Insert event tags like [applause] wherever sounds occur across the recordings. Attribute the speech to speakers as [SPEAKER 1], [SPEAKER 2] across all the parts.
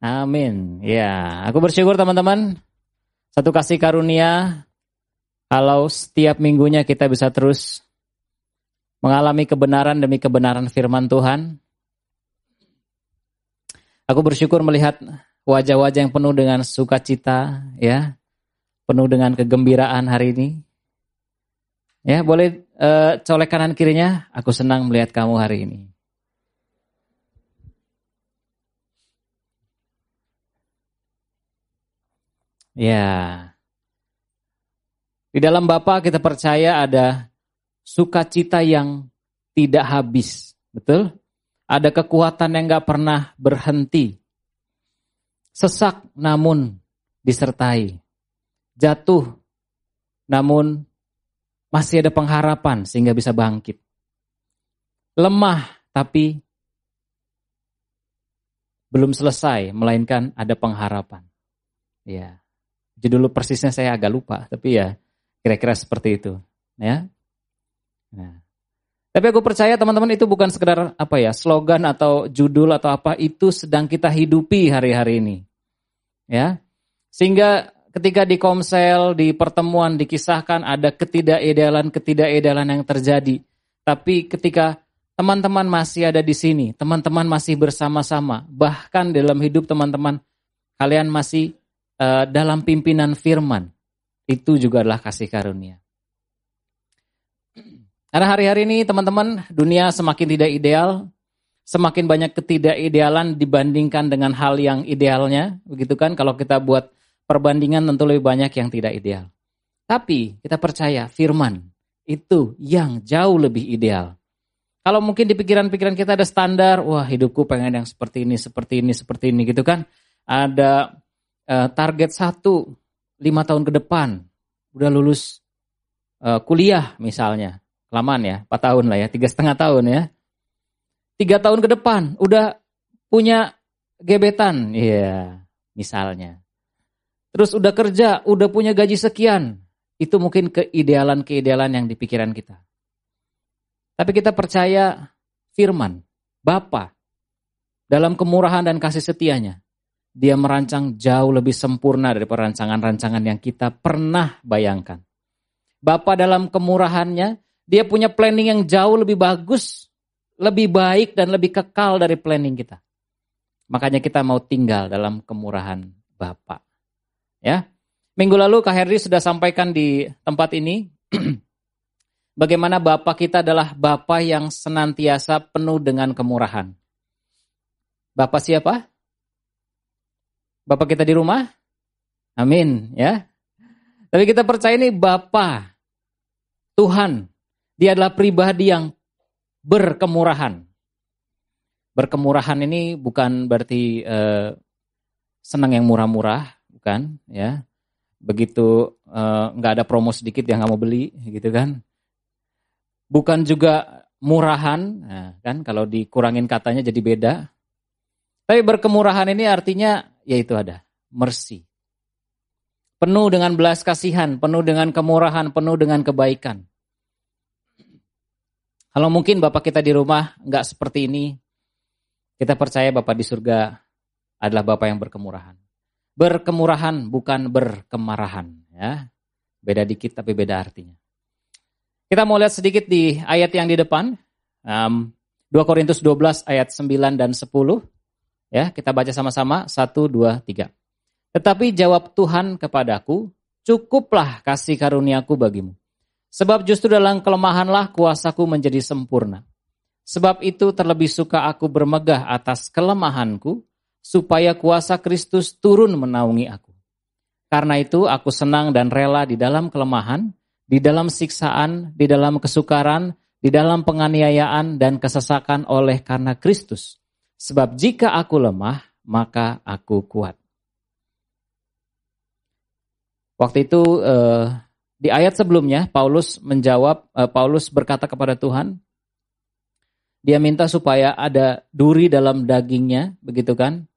[SPEAKER 1] Amin. Ya, aku bersyukur teman-teman. Satu kasih karunia kalau setiap minggunya kita bisa terus mengalami kebenaran demi kebenaran firman Tuhan. Aku bersyukur melihat wajah-wajah yang penuh dengan sukacita, ya, penuh dengan kegembiraan hari ini. Ya, boleh uh, colek kanan kirinya. Aku senang melihat kamu hari ini. Ya. Di dalam Bapa kita percaya ada sukacita yang tidak habis. Betul? Ada kekuatan yang gak pernah berhenti. Sesak namun disertai. Jatuh namun masih ada pengharapan sehingga bisa bangkit. Lemah tapi belum selesai, melainkan ada pengharapan. Ya. Judul persisnya saya agak lupa, tapi ya kira-kira seperti itu, ya. Nah. Tapi aku percaya teman-teman itu bukan sekedar apa ya, slogan atau judul atau apa, itu sedang kita hidupi hari-hari ini. Ya. Sehingga ketika di komsel, di pertemuan dikisahkan ada ketidakidealan-ketidakidealan yang terjadi. Tapi ketika teman-teman masih ada di sini, teman-teman masih bersama-sama, bahkan dalam hidup teman-teman kalian masih uh, dalam pimpinan firman. Itu juga adalah kasih karunia. Karena hari-hari ini teman-teman dunia semakin tidak ideal, semakin banyak ketidakidealan dibandingkan dengan hal yang idealnya, begitu kan? Kalau kita buat perbandingan tentu lebih banyak yang tidak ideal. Tapi kita percaya firman itu yang jauh lebih ideal. Kalau mungkin di pikiran-pikiran kita ada standar, wah hidupku pengen yang seperti ini, seperti ini, seperti ini gitu kan. Ada uh, target satu lima tahun ke depan udah lulus uh, kuliah misalnya kelamaan ya empat tahun lah ya tiga setengah tahun ya. Tiga tahun ke depan udah punya gebetan ya yeah, misalnya. Terus udah kerja udah punya gaji sekian itu mungkin keidealan-keidealan yang di pikiran kita. Tapi kita percaya firman Bapa dalam kemurahan dan kasih setianya dia merancang jauh lebih sempurna dari perancangan-rancangan yang kita pernah bayangkan. Bapak dalam kemurahannya, dia punya planning yang jauh lebih bagus, lebih baik dan lebih kekal dari planning kita. Makanya kita mau tinggal dalam kemurahan Bapak. Ya. Minggu lalu Kak Herdi sudah sampaikan di tempat ini [clears throat] bagaimana Bapak kita adalah Bapak yang senantiasa penuh dengan kemurahan. Bapak siapa? Bapak kita di rumah? Amin ya. Tapi kita percaya ini Bapa Tuhan. Dia adalah pribadi yang berkemurahan. Berkemurahan ini bukan berarti uh, senang yang murah-murah, bukan ya. Begitu uh, nggak ada promo sedikit yang nggak mau beli, gitu kan. Bukan juga murahan, nah, kan kalau dikurangin katanya jadi beda. Tapi berkemurahan ini artinya yaitu ada mercy. Penuh dengan belas kasihan, penuh dengan kemurahan, penuh dengan kebaikan. Kalau mungkin Bapak kita di rumah nggak seperti ini, kita percaya Bapak di surga adalah Bapak yang berkemurahan. Berkemurahan bukan berkemarahan. ya Beda dikit tapi beda artinya. Kita mau lihat sedikit di ayat yang di depan. Um, 2 Korintus 12 ayat 9 dan 10. Ya, kita baca sama-sama. Satu, dua, tiga. Tetapi jawab Tuhan kepadaku, cukuplah kasih karuniaku bagimu. Sebab justru dalam kelemahanlah kuasaku menjadi sempurna. Sebab itu terlebih suka aku bermegah atas kelemahanku, supaya kuasa Kristus turun menaungi aku. Karena itu aku senang dan rela di dalam kelemahan, di dalam siksaan, di dalam kesukaran, di dalam penganiayaan dan kesesakan oleh karena Kristus Sebab jika aku lemah, maka aku kuat. Waktu itu eh, di ayat sebelumnya Paulus menjawab, eh, Paulus berkata kepada Tuhan, dia minta supaya ada duri dalam dagingnya, begitu kan?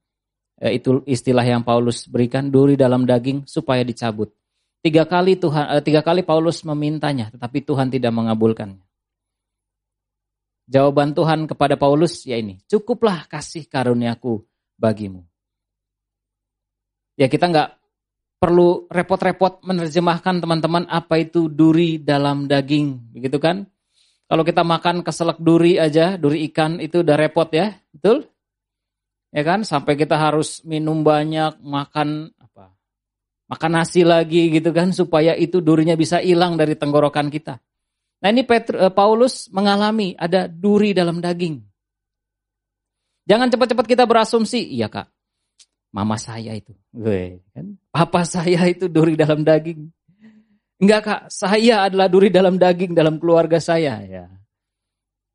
[SPEAKER 1] Eh, itu istilah yang Paulus berikan, duri dalam daging supaya dicabut. Tiga kali Tuhan, eh, tiga kali Paulus memintanya, tetapi Tuhan tidak mengabulkannya. Jawaban Tuhan kepada Paulus ya ini, cukuplah kasih karuniaku bagimu. Ya kita nggak perlu repot-repot menerjemahkan teman-teman apa itu duri dalam daging, begitu kan? Kalau kita makan keselak duri aja, duri ikan itu udah repot ya, betul? Ya kan? Sampai kita harus minum banyak, makan apa? Makan nasi lagi gitu kan supaya itu durinya bisa hilang dari tenggorokan kita. Nah, ini Petru, eh, Paulus mengalami ada duri dalam daging. Jangan cepat-cepat kita berasumsi, iya Kak. Mama saya itu, kan? Papa saya itu duri dalam daging. Enggak kak, saya adalah duri dalam daging dalam keluarga saya. Ya.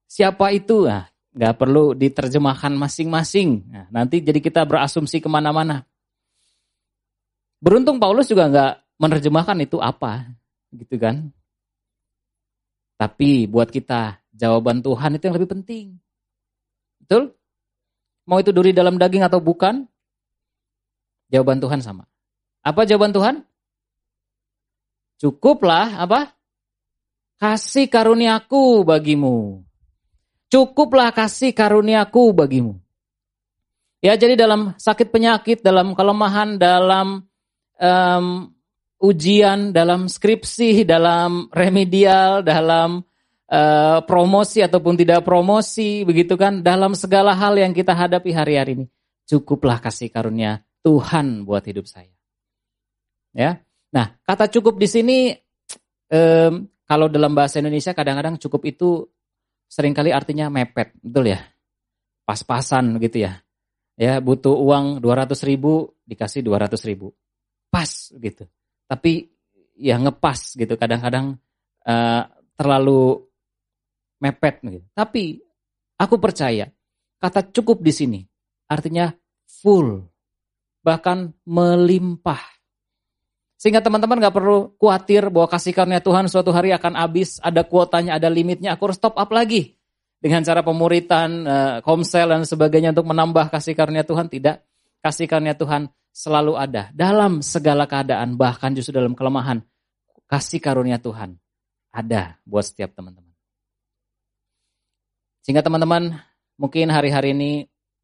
[SPEAKER 1] Siapa itu? Nah, nggak perlu diterjemahkan masing-masing. Nah, nanti jadi kita berasumsi ke mana-mana. Beruntung Paulus juga nggak menerjemahkan itu apa, gitu kan? Tapi buat kita jawaban Tuhan itu yang lebih penting. Betul? Mau itu duri dalam daging atau bukan? Jawaban Tuhan sama. Apa jawaban Tuhan? Cukuplah apa? Kasih karuniaku bagimu. Cukuplah kasih karuniaku bagimu. Ya jadi dalam sakit penyakit, dalam kelemahan, dalam um, ujian, dalam skripsi, dalam remedial, dalam uh, promosi ataupun tidak promosi, begitu kan? Dalam segala hal yang kita hadapi hari-hari ini, cukuplah kasih karunia Tuhan buat hidup saya. Ya, Nah, kata cukup di sini um, kalau dalam bahasa Indonesia kadang-kadang cukup itu sering kali artinya mepet, betul ya? Pas-pasan gitu ya. Ya, butuh uang 200 ribu, dikasih 200 ribu. Pas gitu. Tapi ya ngepas gitu, kadang-kadang uh, terlalu mepet gitu. Tapi aku percaya kata cukup di sini artinya full, bahkan melimpah. Sehingga teman-teman gak perlu khawatir bahwa kasih karunia Tuhan suatu hari akan habis, ada kuotanya, ada limitnya, aku harus top up lagi. Dengan cara pemuritan, uh, komsel dan sebagainya untuk menambah kasih karunia Tuhan, tidak. Kasih karunia Tuhan selalu ada. Dalam segala keadaan, bahkan justru dalam kelemahan, kasih karunia Tuhan ada buat setiap teman-teman. Sehingga teman-teman mungkin hari-hari ini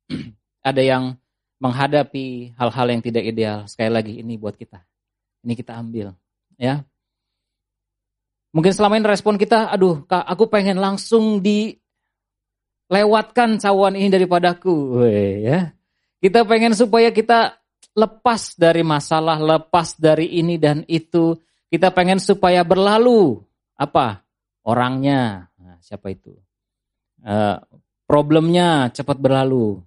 [SPEAKER 1] [clears throat] ada yang menghadapi hal-hal yang tidak ideal. Sekali lagi ini buat kita ini kita ambil, ya. Mungkin selama ini respon kita, aduh, kak, aku pengen langsung dilewatkan cawan ini daripadaku, Weh, ya. Kita pengen supaya kita lepas dari masalah, lepas dari ini dan itu. Kita pengen supaya berlalu apa orangnya, nah, siapa itu? Uh, problemnya cepat berlalu.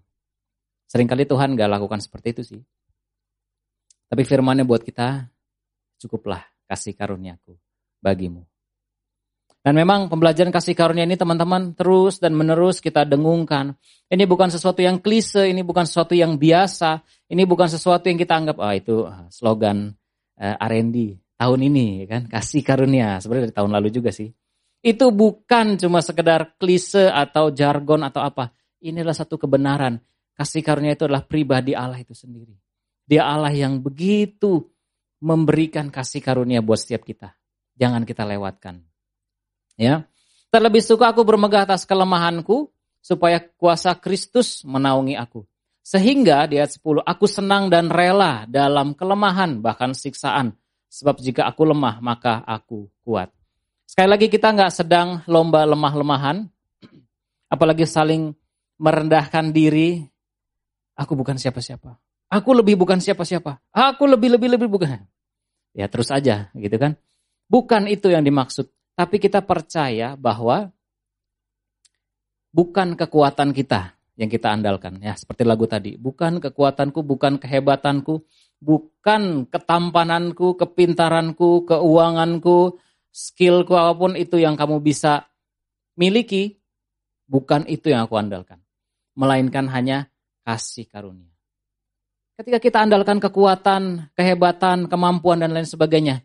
[SPEAKER 1] Seringkali Tuhan gak lakukan seperti itu sih. Tapi firmannya buat kita, cukuplah kasih karuniaku bagimu. Dan memang pembelajaran kasih karunia ini teman-teman terus dan menerus kita dengungkan. Ini bukan sesuatu yang klise, ini bukan sesuatu yang biasa, ini bukan sesuatu yang kita anggap, oh itu ah, slogan uh, eh, R&D tahun ini kan, kasih karunia. Sebenarnya dari tahun lalu juga sih. Itu bukan cuma sekedar klise atau jargon atau apa. Ini adalah satu kebenaran. Kasih karunia itu adalah pribadi Allah itu sendiri. Dia Allah yang begitu memberikan kasih karunia buat setiap kita. Jangan kita lewatkan. Ya. Terlebih suka aku bermegah atas kelemahanku supaya kuasa Kristus menaungi aku. Sehingga di ayat 10, aku senang dan rela dalam kelemahan bahkan siksaan. Sebab jika aku lemah maka aku kuat. Sekali lagi kita nggak sedang lomba lemah-lemahan. [clears throat] Apalagi saling merendahkan diri. Aku bukan siapa-siapa. Aku lebih bukan siapa-siapa. Aku lebih-lebih-lebih bukan. Ya terus aja gitu kan. Bukan itu yang dimaksud. Tapi kita percaya bahwa bukan kekuatan kita yang kita andalkan. Ya seperti lagu tadi. Bukan kekuatanku, bukan kehebatanku, bukan ketampananku, kepintaranku, keuanganku, skillku apa pun itu yang kamu bisa miliki. Bukan itu yang aku andalkan. Melainkan hanya kasih karunia. Ketika kita andalkan kekuatan, kehebatan, kemampuan, dan lain sebagainya,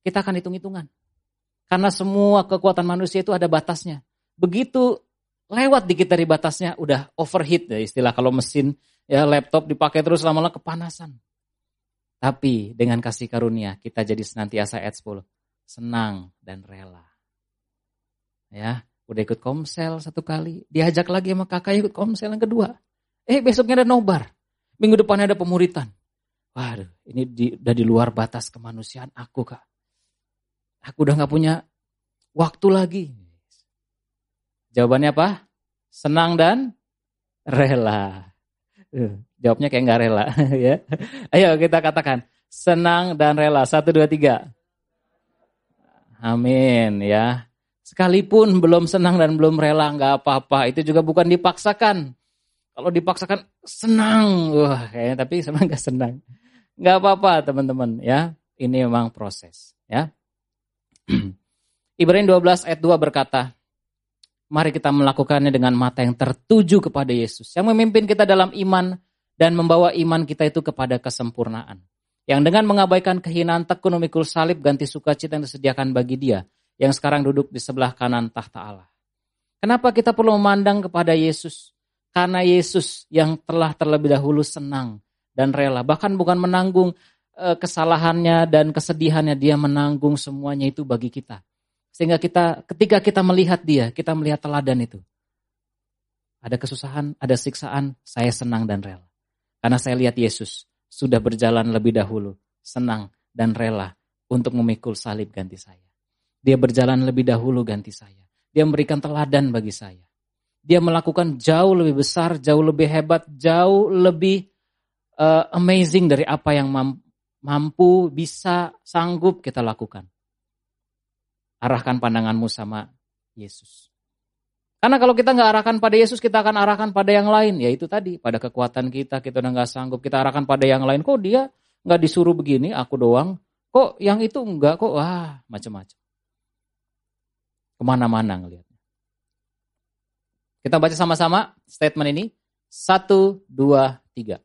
[SPEAKER 1] kita akan hitung-hitungan. Karena semua kekuatan manusia itu ada batasnya. Begitu lewat dikit dari batasnya, udah overheat ya istilah kalau mesin ya laptop dipakai terus lama-lama kepanasan. Tapi dengan kasih karunia kita jadi senantiasa ayat 10. Senang dan rela. Ya, udah ikut komsel satu kali, diajak lagi sama kakak ikut komsel yang kedua. Eh besoknya ada nobar. Minggu depannya ada pemuritan. Waduh, ini di, udah di luar batas kemanusiaan aku kak. Aku udah gak punya waktu lagi. Jawabannya apa? Senang dan rela. Uh, jawabnya kayak gak rela [laughs] ya. Ayo kita katakan senang dan rela. Satu dua tiga. Amin ya. Sekalipun belum senang dan belum rela nggak apa-apa. Itu juga bukan dipaksakan. Kalau dipaksakan senang, wah kayaknya tapi [laughs] sebenarnya nggak senang. Nggak apa-apa teman-teman ya. Ini memang proses ya. [clears throat] Ibrahim 12 ayat 2 berkata, Mari kita melakukannya dengan mata yang tertuju kepada Yesus. Yang memimpin kita dalam iman dan membawa iman kita itu kepada kesempurnaan. Yang dengan mengabaikan kehinaan tekun memikul salib ganti sukacita yang disediakan bagi dia. Yang sekarang duduk di sebelah kanan tahta Allah. Kenapa kita perlu memandang kepada Yesus? Karena Yesus yang telah terlebih dahulu senang dan rela. Bahkan bukan menanggung kesalahannya dan kesedihannya. Dia menanggung semuanya itu bagi kita. Sehingga kita ketika kita melihat dia, kita melihat teladan itu. Ada kesusahan, ada siksaan, saya senang dan rela. Karena saya lihat Yesus sudah berjalan lebih dahulu, senang dan rela untuk memikul salib ganti saya. Dia berjalan lebih dahulu ganti saya. Dia memberikan teladan bagi saya. Dia melakukan jauh lebih besar, jauh lebih hebat, jauh lebih uh, amazing dari apa yang mampu, bisa, sanggup kita lakukan. Arahkan pandanganmu sama Yesus. Karena kalau kita nggak arahkan pada Yesus, kita akan arahkan pada yang lain. Ya itu tadi, pada kekuatan kita, kita udah nggak sanggup. Kita arahkan pada yang lain. Kok dia nggak disuruh begini, aku doang. Kok yang itu enggak, kok wah macam-macam. Ke mana-mana ngelihatnya. Kita baca sama-sama statement ini. Satu, dua, tiga.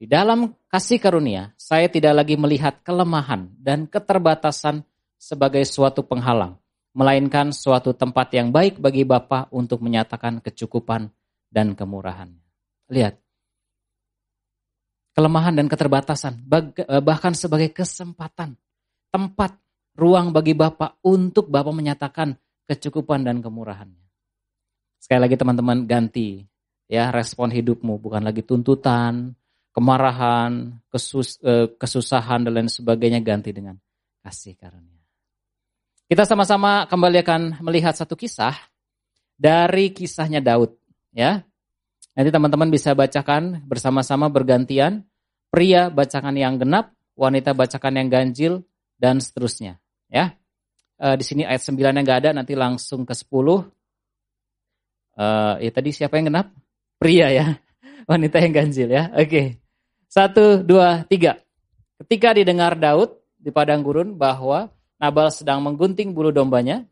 [SPEAKER 1] Di dalam kasih karunia, saya tidak lagi melihat kelemahan dan keterbatasan sebagai suatu penghalang, melainkan suatu tempat yang baik bagi Bapa untuk menyatakan kecukupan dan kemurahan. Lihat, kelemahan dan keterbatasan, eh, bahkan sebagai kesempatan, tempat, ruang bagi Bapak untuk Bapak menyatakan kecukupan dan kemurahannya. Sekali lagi teman-teman ganti ya respon hidupmu bukan lagi tuntutan, kemarahan, kesus, eh, kesusahan dan lain sebagainya ganti dengan kasih karunia. Kita sama-sama kembali akan melihat satu kisah dari kisahnya Daud, ya. Nanti teman-teman bisa bacakan bersama-sama bergantian. Pria bacakan yang genap, wanita bacakan yang ganjil dan seterusnya, ya. E, di sini ayat 9 yang enggak ada, nanti langsung ke 10. E, ya tadi siapa yang genap? Pria ya. Wanita yang ganjil ya. Oke. Satu, dua, tiga. Ketika didengar Daud di padang gurun bahwa Nabal sedang menggunting bulu dombanya,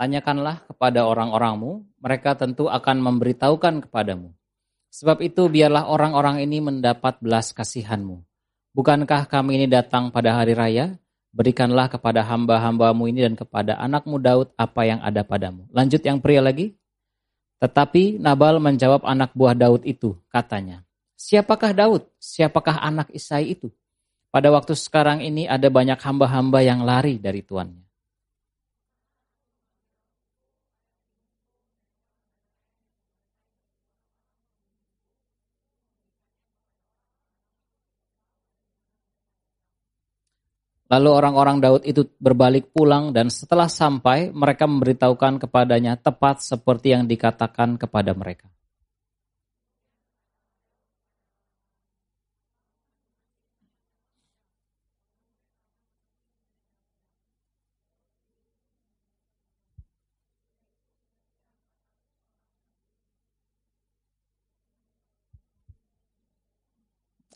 [SPEAKER 1] Tanyakanlah kepada orang-orangmu, mereka tentu akan memberitahukan kepadamu. Sebab itu biarlah orang-orang ini mendapat belas kasihanmu. Bukankah kami ini datang pada hari raya? Berikanlah kepada hamba-hambamu ini dan kepada anakmu Daud apa yang ada padamu. Lanjut yang pria lagi. Tetapi Nabal menjawab anak buah Daud itu, katanya, Siapakah Daud? Siapakah anak Isai itu? Pada waktu sekarang ini ada banyak hamba-hamba yang lari dari tuannya. Lalu orang-orang Daud itu berbalik pulang dan setelah sampai mereka memberitahukan kepadanya tepat seperti yang dikatakan kepada mereka.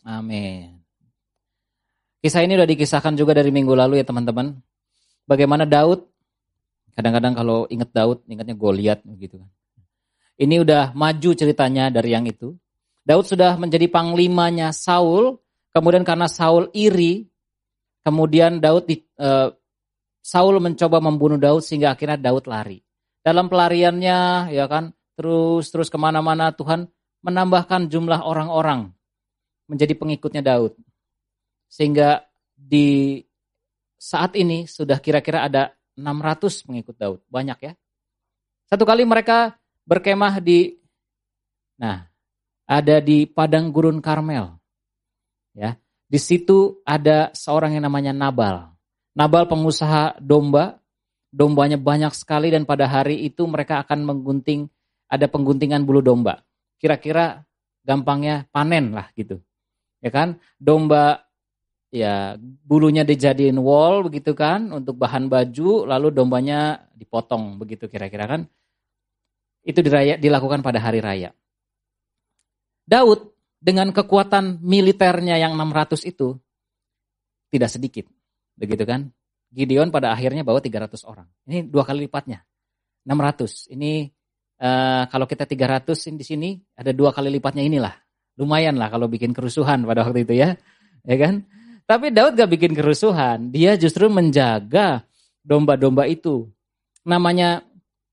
[SPEAKER 1] Amin. Kisah ini sudah dikisahkan juga dari minggu lalu ya teman-teman. Bagaimana Daud, kadang-kadang kalau ingat Daud, ingatnya Goliat gitu kan. Ini udah maju ceritanya dari yang itu. Daud sudah menjadi panglimanya Saul, kemudian karena Saul iri, kemudian Daud di, uh, Saul mencoba membunuh Daud sehingga akhirnya Daud lari. Dalam pelariannya, ya kan, terus terus ke mana-mana Tuhan menambahkan jumlah orang-orang menjadi pengikutnya Daud. Sehingga di saat ini sudah kira-kira ada 600 pengikut Daud. Banyak ya. Satu kali mereka berkemah di nah, ada di padang gurun Karmel. Ya. Di situ ada seorang yang namanya Nabal. Nabal pengusaha domba. Dombanya banyak sekali dan pada hari itu mereka akan menggunting ada pengguntingan bulu domba. Kira-kira gampangnya panen lah gitu. Ya kan? Domba ya bulunya dijadiin wall begitu kan untuk bahan baju lalu dombanya dipotong begitu kira-kira kan. Itu diraya, dilakukan pada hari raya. Daud dengan kekuatan militernya yang 600 itu tidak sedikit begitu kan. Gideon pada akhirnya bawa 300 orang. Ini dua kali lipatnya 600 ini uh, kalau kita 300 di sini ada dua kali lipatnya inilah. Lumayan lah kalau bikin kerusuhan pada waktu itu ya ya kan tapi Daud gak bikin kerusuhan. Dia justru menjaga domba-domba itu. Namanya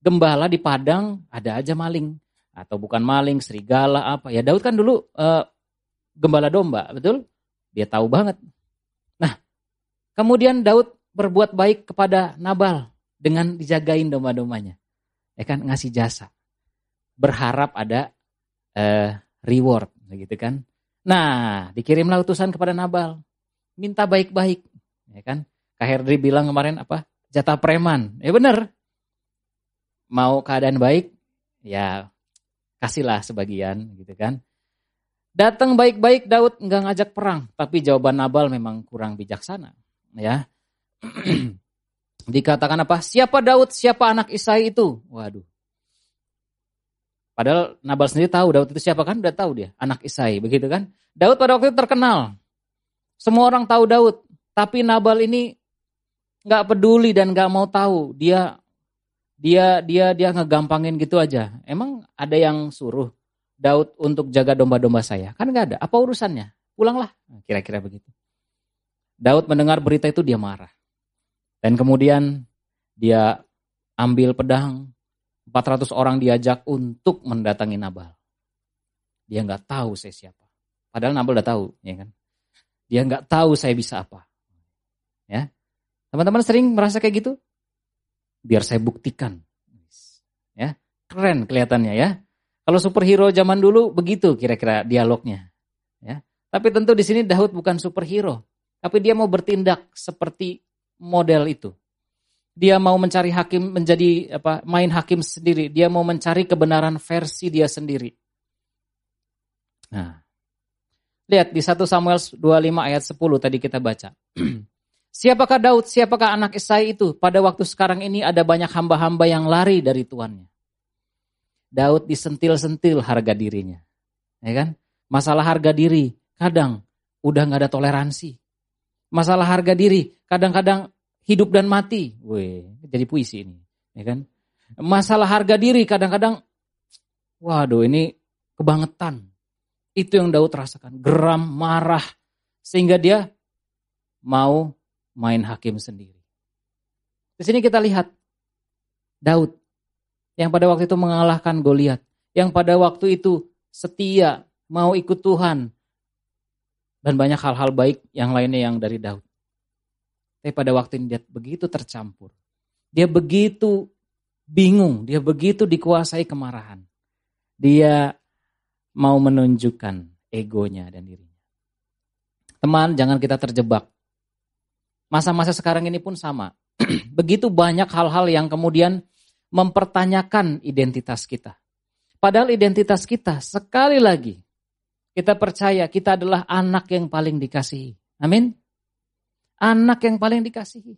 [SPEAKER 1] gembala di padang ada aja maling. Atau bukan maling, serigala apa. Ya Daud kan dulu uh, gembala domba, betul? Dia tahu banget. Nah, kemudian Daud berbuat baik kepada Nabal dengan dijagain domba-dombanya. Ya kan, ngasih jasa. Berharap ada uh, reward, gitu kan. Nah, dikirimlah utusan kepada Nabal minta baik-baik. Ya kan? Kak Herdri bilang kemarin apa? Jatah preman. Ya benar. Mau keadaan baik, ya kasihlah sebagian gitu kan. Datang baik-baik Daud nggak ngajak perang, tapi jawaban Nabal memang kurang bijaksana, ya. [clears throat] Dikatakan apa? Siapa Daud? Siapa anak Isai itu? Waduh. Padahal Nabal sendiri tahu Daud itu siapa kan? Udah tahu dia, anak Isai, begitu kan? Daud pada waktu itu terkenal. Semua orang tahu Daud, tapi Nabal ini nggak peduli dan nggak mau tahu. Dia dia dia dia ngegampangin gitu aja. Emang ada yang suruh Daud untuk jaga domba-domba saya? Kan nggak ada. Apa urusannya? Pulanglah. Kira-kira begitu. Daud mendengar berita itu dia marah. Dan kemudian dia ambil pedang. 400 orang diajak untuk mendatangi Nabal. Dia nggak tahu saya siapa. Padahal Nabal udah tahu, ya kan? Dia nggak tahu saya bisa apa. Ya, teman-teman sering merasa kayak gitu? Biar saya buktikan. Ya, keren kelihatannya ya. Kalau superhero zaman dulu begitu kira-kira dialognya. Ya, tapi tentu di sini Daud bukan superhero, tapi dia mau bertindak seperti model itu. Dia mau mencari hakim menjadi apa? Main hakim sendiri. Dia mau mencari kebenaran versi dia sendiri. Nah, Lihat di 1 Samuel 25 ayat 10 tadi kita baca. [clears throat] Siapakah Daud? Siapakah anak Isai itu? Pada waktu sekarang ini ada banyak hamba-hamba yang lari dari tuannya. Daud disentil-sentil harga dirinya. Ya kan? Masalah harga diri kadang udah nggak ada toleransi. Masalah harga diri kadang-kadang hidup dan mati. Weh, jadi puisi ini, ya kan? Masalah harga diri kadang-kadang waduh ini kebangetan. Itu yang Daud rasakan, geram, marah, sehingga dia mau main hakim sendiri. Di sini kita lihat Daud yang pada waktu itu mengalahkan Goliat, yang pada waktu itu setia, mau ikut Tuhan, dan banyak hal-hal baik yang lainnya yang dari Daud. Tapi pada waktu ini dia begitu tercampur. Dia begitu bingung, dia begitu dikuasai kemarahan. Dia mau menunjukkan egonya dan dirinya. Teman, jangan kita terjebak. Masa-masa sekarang ini pun sama. [clears throat] Begitu banyak hal-hal yang kemudian mempertanyakan identitas kita. Padahal identitas kita sekali lagi kita percaya kita adalah anak yang paling dikasihi. Amin. Anak yang paling dikasihi.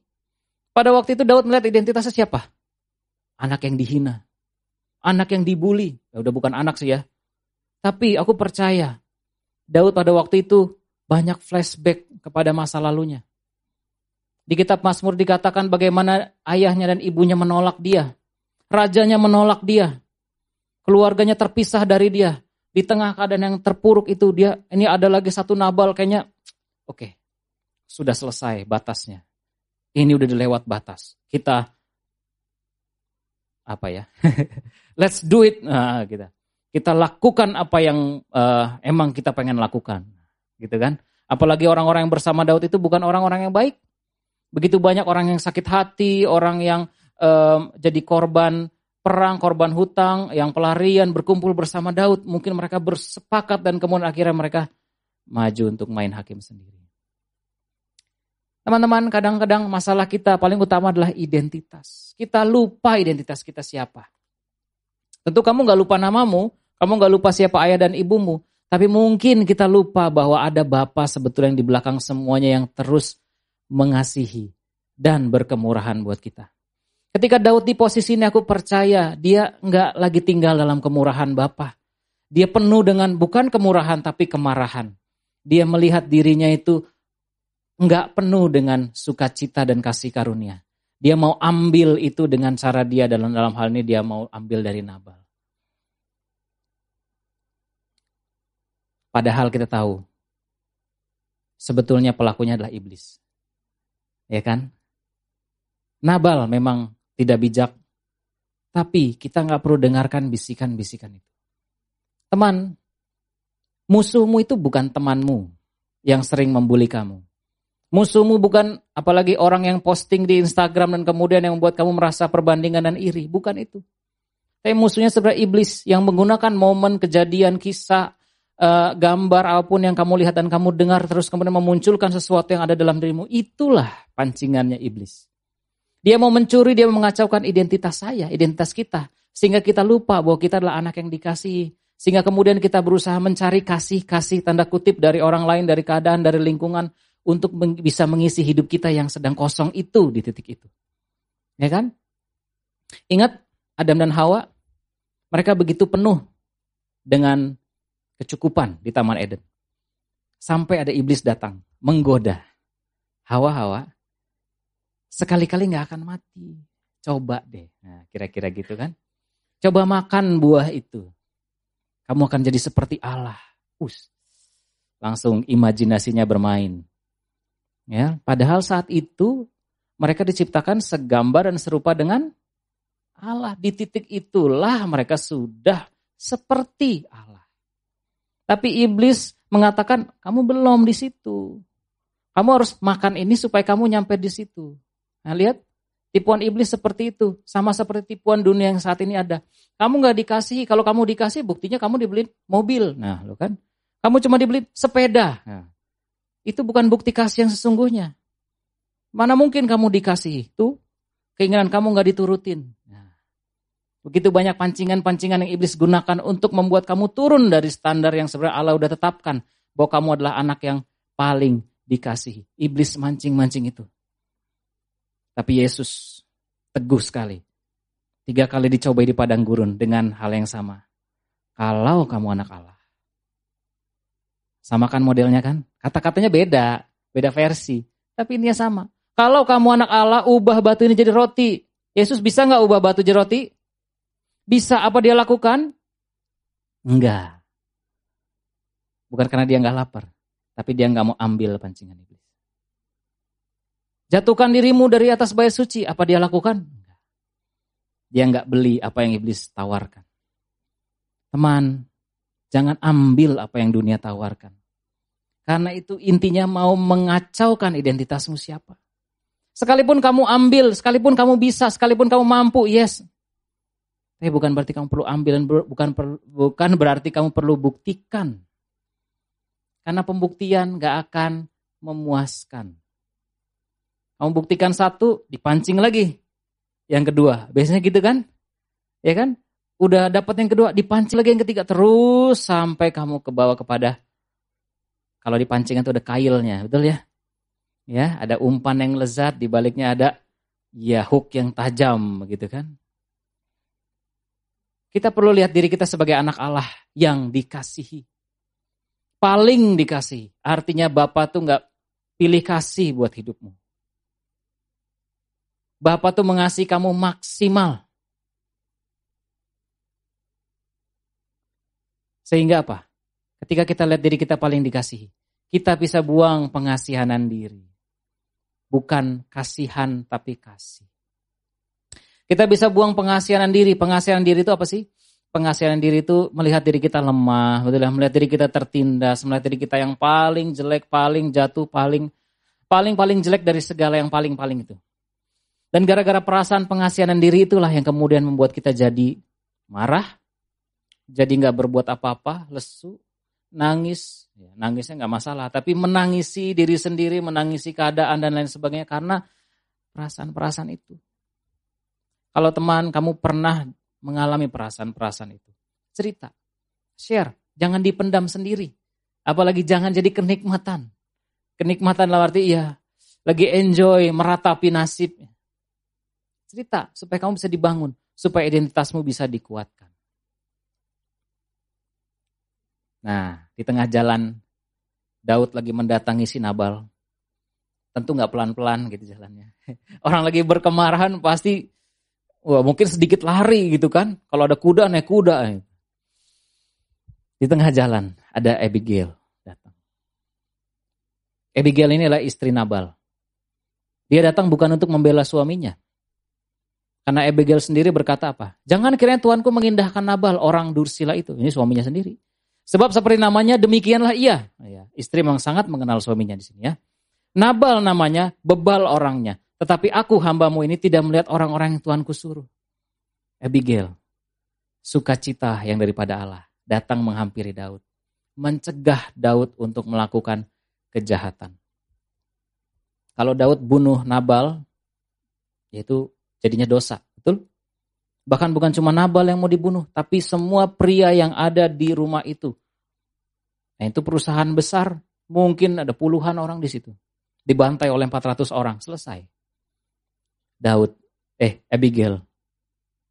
[SPEAKER 1] Pada waktu itu Daud melihat identitasnya siapa? Anak yang dihina. Anak yang dibully. Ya udah bukan anak sih ya. Tapi aku percaya Daud pada waktu itu banyak flashback kepada masa lalunya. Di kitab Mazmur dikatakan bagaimana ayahnya dan ibunya menolak dia. Rajanya menolak dia. keluarganya terpisah dari dia. Di tengah keadaan yang terpuruk itu dia ini ada lagi satu Nabal kayaknya oke. Okay, sudah selesai batasnya. Ini udah dilewat batas. Kita apa ya? [laughs] Let's do it. Nah, kita kita lakukan apa yang uh, emang kita pengen lakukan, gitu kan? Apalagi orang-orang yang bersama Daud itu bukan orang-orang yang baik. Begitu banyak orang yang sakit hati, orang yang um, jadi korban perang, korban hutang, yang pelarian berkumpul bersama Daud. Mungkin mereka bersepakat dan kemudian akhirnya mereka maju untuk main hakim sendiri. Teman-teman, kadang-kadang masalah kita paling utama adalah identitas. Kita lupa identitas kita siapa. Tentu kamu gak lupa namamu, kamu gak lupa siapa ayah dan ibumu. Tapi mungkin kita lupa bahwa ada Bapa sebetulnya yang di belakang semuanya yang terus mengasihi dan berkemurahan buat kita. Ketika Daud di posisi ini aku percaya dia nggak lagi tinggal dalam kemurahan Bapa. Dia penuh dengan bukan kemurahan tapi kemarahan. Dia melihat dirinya itu nggak penuh dengan sukacita dan kasih karunia. Dia mau ambil itu dengan cara dia dalam dalam hal ini dia mau ambil dari Nabal. Padahal kita tahu sebetulnya pelakunya adalah iblis. Ya kan? Nabal memang tidak bijak. Tapi kita nggak perlu dengarkan bisikan-bisikan itu. Teman, musuhmu itu bukan temanmu yang sering membuli kamu. Musuhmu bukan apalagi orang yang posting di Instagram dan kemudian yang membuat kamu merasa perbandingan dan iri. Bukan itu. Tapi musuhnya sebenarnya iblis yang menggunakan momen, kejadian, kisah, uh, gambar apa pun yang kamu lihat dan kamu dengar terus kemudian memunculkan sesuatu yang ada dalam dirimu. Itulah pancingannya iblis. Dia mau mencuri, dia mau mengacaukan identitas saya, identitas kita. Sehingga kita lupa bahwa kita adalah anak yang dikasihi. Sehingga kemudian kita berusaha mencari kasih-kasih tanda kutip dari orang lain, dari keadaan, dari lingkungan. Untuk bisa mengisi hidup kita yang sedang kosong itu di titik itu. Ya kan? Ingat Adam dan Hawa, mereka begitu penuh dengan kecukupan di Taman Eden. Sampai ada iblis datang, menggoda. Hawa-hawa, sekali-kali nggak akan mati. Coba deh. Nah, kira-kira gitu kan. Coba makan buah itu. Kamu akan jadi seperti Allah. Us. Langsung imajinasinya bermain. Ya, padahal saat itu mereka diciptakan segambar dan serupa dengan Allah. Di titik itulah mereka sudah seperti Allah. Tapi iblis mengatakan, kamu belum di situ. Kamu harus makan ini supaya kamu nyampe di situ. Nah lihat, tipuan iblis seperti itu. Sama seperti tipuan dunia yang saat ini ada. Kamu nggak dikasih, kalau kamu dikasih buktinya kamu dibeli mobil. Nah lo kan, kamu cuma dibeli sepeda. Nah, itu bukan bukti kasih yang sesungguhnya. Mana mungkin kamu dikasih itu, keinginan kamu nggak diturutin. Begitu banyak pancingan-pancingan yang iblis gunakan untuk membuat kamu turun dari standar yang sebenarnya Allah udah tetapkan. Bahwa kamu adalah anak yang paling dikasihi. Iblis mancing-mancing itu. Tapi Yesus teguh sekali. Tiga kali dicobai di padang gurun dengan hal yang sama. Kalau kamu anak Allah. Sama kan modelnya kan? Kata-katanya beda, beda versi. Tapi ini sama. Kalau kamu anak Allah, ubah batu ini jadi roti. Yesus bisa nggak ubah batu jadi roti? Bisa apa dia lakukan? Enggak. Bukan karena dia nggak lapar. Tapi dia nggak mau ambil pancingan iblis. Jatuhkan dirimu dari atas bayar suci. Apa dia lakukan? Dia nggak beli apa yang iblis tawarkan. Teman, jangan ambil apa yang dunia tawarkan. Karena itu intinya mau mengacaukan identitasmu siapa. Sekalipun kamu ambil, sekalipun kamu bisa, sekalipun kamu mampu, yes. Tapi bukan berarti kamu perlu ambil bukan bukan berarti kamu perlu buktikan. Karena pembuktian gak akan memuaskan. Kamu buktikan satu, dipancing lagi. Yang kedua, biasanya gitu kan? Ya kan? Udah dapat yang kedua, dipancing lagi yang ketiga. Terus sampai kamu ke bawah kepada, kalau dipancing itu ada kailnya, betul ya? Ya, ada umpan yang lezat, di baliknya ada ya hook yang tajam gitu kan. Kita perlu lihat diri kita sebagai anak Allah yang dikasihi. Paling dikasih. Artinya Bapak tuh nggak pilih kasih buat hidupmu. Bapak tuh mengasihi kamu maksimal. Sehingga apa? Ketika kita lihat diri kita paling dikasihi, kita bisa buang pengasihanan diri. Bukan kasihan tapi kasih. Kita bisa buang pengasihanan diri. Pengasihanan diri itu apa sih? Pengasihanan diri itu melihat diri kita lemah, betul melihat diri kita tertindas, melihat diri kita yang paling jelek, paling jatuh, paling paling paling jelek dari segala yang paling paling itu. Dan gara-gara perasaan pengasihanan diri itulah yang kemudian membuat kita jadi marah, jadi nggak berbuat apa-apa, lesu, nangis, ya, nangisnya nggak masalah, tapi menangisi diri sendiri, menangisi keadaan dan lain sebagainya karena perasaan-perasaan itu. Kalau teman kamu pernah mengalami perasaan-perasaan itu, cerita, share, jangan dipendam sendiri. Apalagi jangan jadi kenikmatan. Kenikmatan dalam arti ya lagi enjoy, meratapi nasib. Cerita supaya kamu bisa dibangun, supaya identitasmu bisa dikuatkan. Nah, di tengah jalan Daud lagi mendatangi si Nabal. Tentu nggak pelan-pelan gitu jalannya. [laughs] Orang lagi berkemarahan pasti Wah, mungkin sedikit lari gitu kan. Kalau ada kuda, naik kuda. Di tengah jalan ada Abigail datang. Abigail ini adalah istri Nabal. Dia datang bukan untuk membela suaminya. Karena Abigail sendiri berkata apa? Jangan kiranya Tuanku mengindahkan Nabal, orang Dursila itu. Ini suaminya sendiri. Sebab seperti namanya demikianlah ia. Ya, istri memang sangat mengenal suaminya di sini ya. Nabal namanya, bebal orangnya. Tetapi aku hambamu ini tidak melihat orang-orang yang Tuhanku suruh. Abigail, sukacita yang daripada Allah, datang menghampiri Daud. Mencegah Daud untuk melakukan kejahatan. Kalau Daud bunuh Nabal, yaitu jadinya dosa, betul? Bahkan bukan cuma Nabal yang mau dibunuh, tapi semua pria yang ada di rumah itu. Nah itu perusahaan besar, mungkin ada puluhan orang di situ. Dibantai oleh 400 orang, selesai. Daud, eh Abigail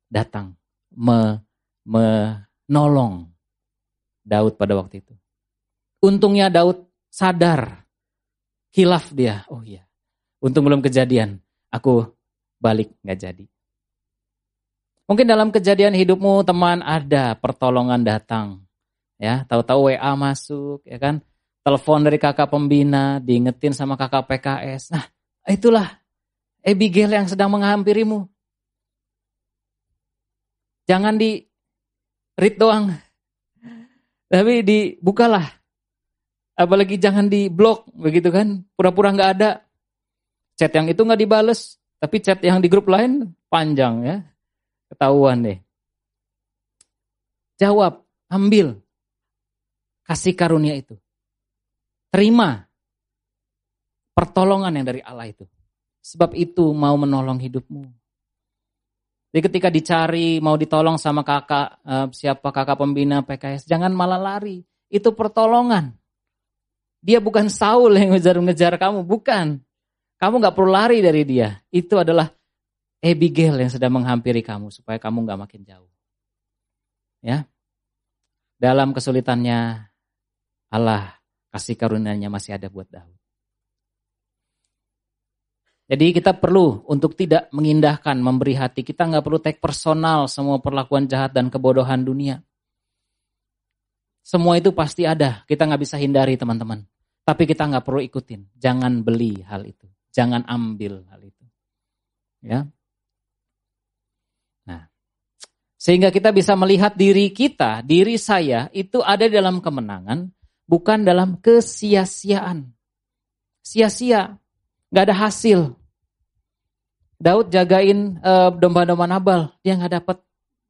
[SPEAKER 1] datang me, menolong Daud pada waktu itu. Untungnya Daud sadar, hilaf dia. Oh iya, untung belum kejadian. Aku balik nggak jadi. Mungkin dalam kejadian hidupmu teman ada pertolongan datang. Ya, tahu-tahu WA masuk, ya kan? Telepon dari kakak pembina, diingetin sama kakak PKS. Nah, itulah Abigail yang sedang menghampirimu. Jangan di read doang. Tapi dibukalah. Apalagi jangan di blok begitu kan. Pura-pura nggak ada. Chat yang itu nggak dibales. Tapi chat yang di grup lain panjang ya. Ketahuan deh. Jawab, ambil. Kasih karunia itu. Terima pertolongan yang dari Allah itu. Sebab itu mau menolong hidupmu. Jadi ketika dicari, mau ditolong sama kakak, uh, siapa kakak pembina PKS, jangan malah lari. Itu pertolongan. Dia bukan Saul yang ngejar-ngejar kamu, bukan. Kamu gak perlu lari dari dia. Itu adalah Abigail yang sedang menghampiri kamu supaya kamu gak makin jauh. Ya, dalam kesulitannya Allah kasih karunia-Nya masih ada buat Daud. Jadi kita perlu untuk tidak mengindahkan, memberi hati. Kita nggak perlu take personal semua perlakuan jahat dan kebodohan dunia. Semua itu pasti ada, kita nggak bisa hindari teman-teman. Tapi kita nggak perlu ikutin, jangan beli hal itu, jangan ambil hal itu. Ya. Nah, sehingga kita bisa melihat diri kita, diri saya itu ada dalam kemenangan, bukan dalam kesia-siaan. Sia-sia, nggak ada hasil. Daud jagain uh, domba-domba Nabal, dia nggak dapat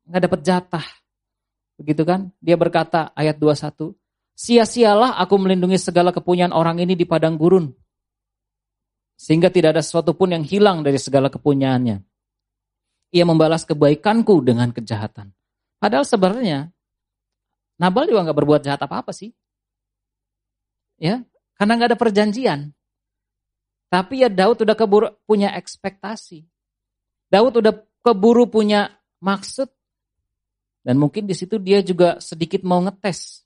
[SPEAKER 1] nggak dapat jatah. Begitu kan? Dia berkata ayat 21, Sia-sialah aku melindungi segala kepunyaan orang ini di padang gurun. Sehingga tidak ada sesuatu pun yang hilang dari segala kepunyaannya. Ia membalas kebaikanku dengan kejahatan. Padahal sebenarnya Nabal juga nggak berbuat jahat apa-apa sih. Ya, karena nggak ada perjanjian. Tapi ya Daud udah keburu punya ekspektasi. Daud udah keburu punya maksud. Dan mungkin di situ dia juga sedikit mau ngetes.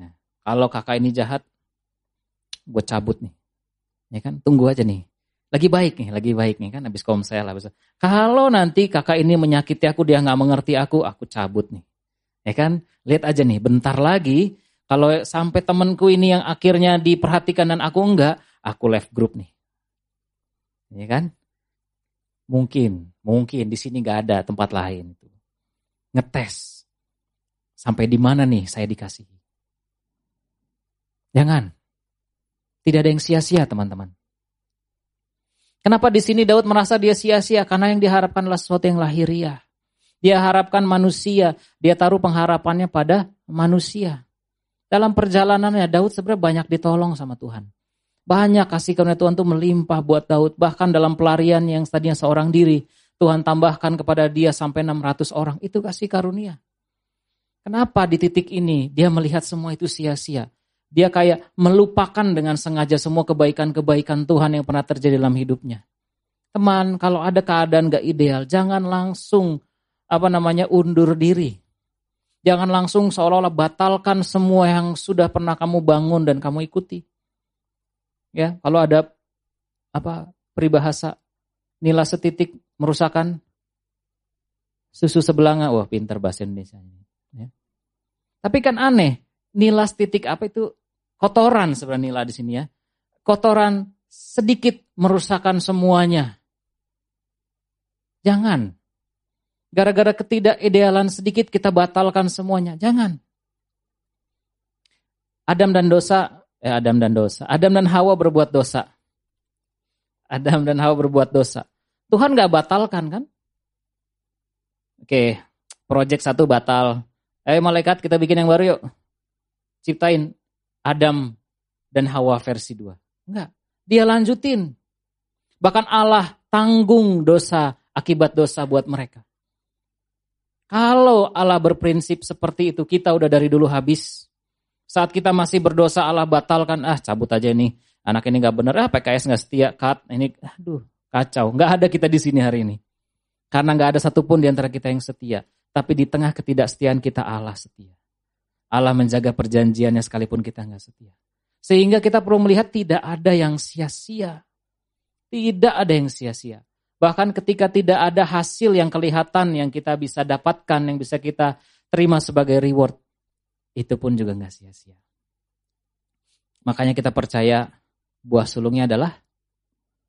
[SPEAKER 1] Nah, kalau kakak ini jahat, gue cabut nih. Ya kan, tunggu aja nih. Lagi baik nih, lagi baik nih kan, habis komsel. Habis. Kalau nanti kakak ini menyakiti aku, dia nggak mengerti aku, aku cabut nih. Ya kan? Lihat aja nih, bentar lagi kalau sampai temenku ini yang akhirnya diperhatikan dan aku enggak, aku left group nih. Ya kan? Mungkin, mungkin di sini nggak ada tempat lain. Ngetes. Sampai di mana nih saya dikasih? Jangan. Tidak ada yang sia-sia teman-teman. Kenapa di sini Daud merasa dia sia-sia? Karena yang diharapkan adalah sesuatu yang lahiriah. Dia harapkan manusia, dia taruh pengharapannya pada manusia. Dalam perjalanannya Daud sebenarnya banyak ditolong sama Tuhan. Banyak kasih karunia Tuhan itu melimpah buat Daud. Bahkan dalam pelarian yang tadinya seorang diri, Tuhan tambahkan kepada dia sampai 600 orang. Itu kasih karunia. Kenapa di titik ini dia melihat semua itu sia-sia? Dia kayak melupakan dengan sengaja semua kebaikan-kebaikan Tuhan yang pernah terjadi dalam hidupnya. Teman, kalau ada keadaan gak ideal, jangan langsung apa namanya undur diri. Jangan langsung seolah-olah batalkan semua yang sudah pernah kamu bangun dan kamu ikuti. Ya, kalau ada apa peribahasa nila setitik merusakan susu sebelanga, wah pintar bahasa Indonesia ini. Ya. Tapi kan aneh, nilas titik apa itu kotoran sebenarnya nila di sini ya. Kotoran sedikit merusakkan semuanya. Jangan. Gara-gara ketidakidealan sedikit kita batalkan semuanya. Jangan. Adam dan dosa, eh Adam dan dosa. Adam dan Hawa berbuat dosa. Adam dan Hawa berbuat dosa. Tuhan gak batalkan kan? Oke, project satu batal. Eh malaikat kita bikin yang baru yuk ciptain Adam dan Hawa versi 2. Enggak. Dia lanjutin. Bahkan Allah tanggung dosa akibat dosa buat mereka. Kalau Allah berprinsip seperti itu, kita udah dari dulu habis. Saat kita masih berdosa, Allah batalkan, ah cabut aja ini. Anak ini gak bener, ah PKS gak setia, cut. Ini, aduh, kacau. Gak ada kita di sini hari ini. Karena gak ada satupun di antara kita yang setia. Tapi di tengah ketidaksetiaan kita Allah setia. Allah menjaga perjanjiannya sekalipun kita nggak setia. Sehingga kita perlu melihat tidak ada yang sia-sia. Tidak ada yang sia-sia. Bahkan ketika tidak ada hasil yang kelihatan yang kita bisa dapatkan, yang bisa kita terima sebagai reward, itu pun juga nggak sia-sia. Makanya kita percaya buah sulungnya adalah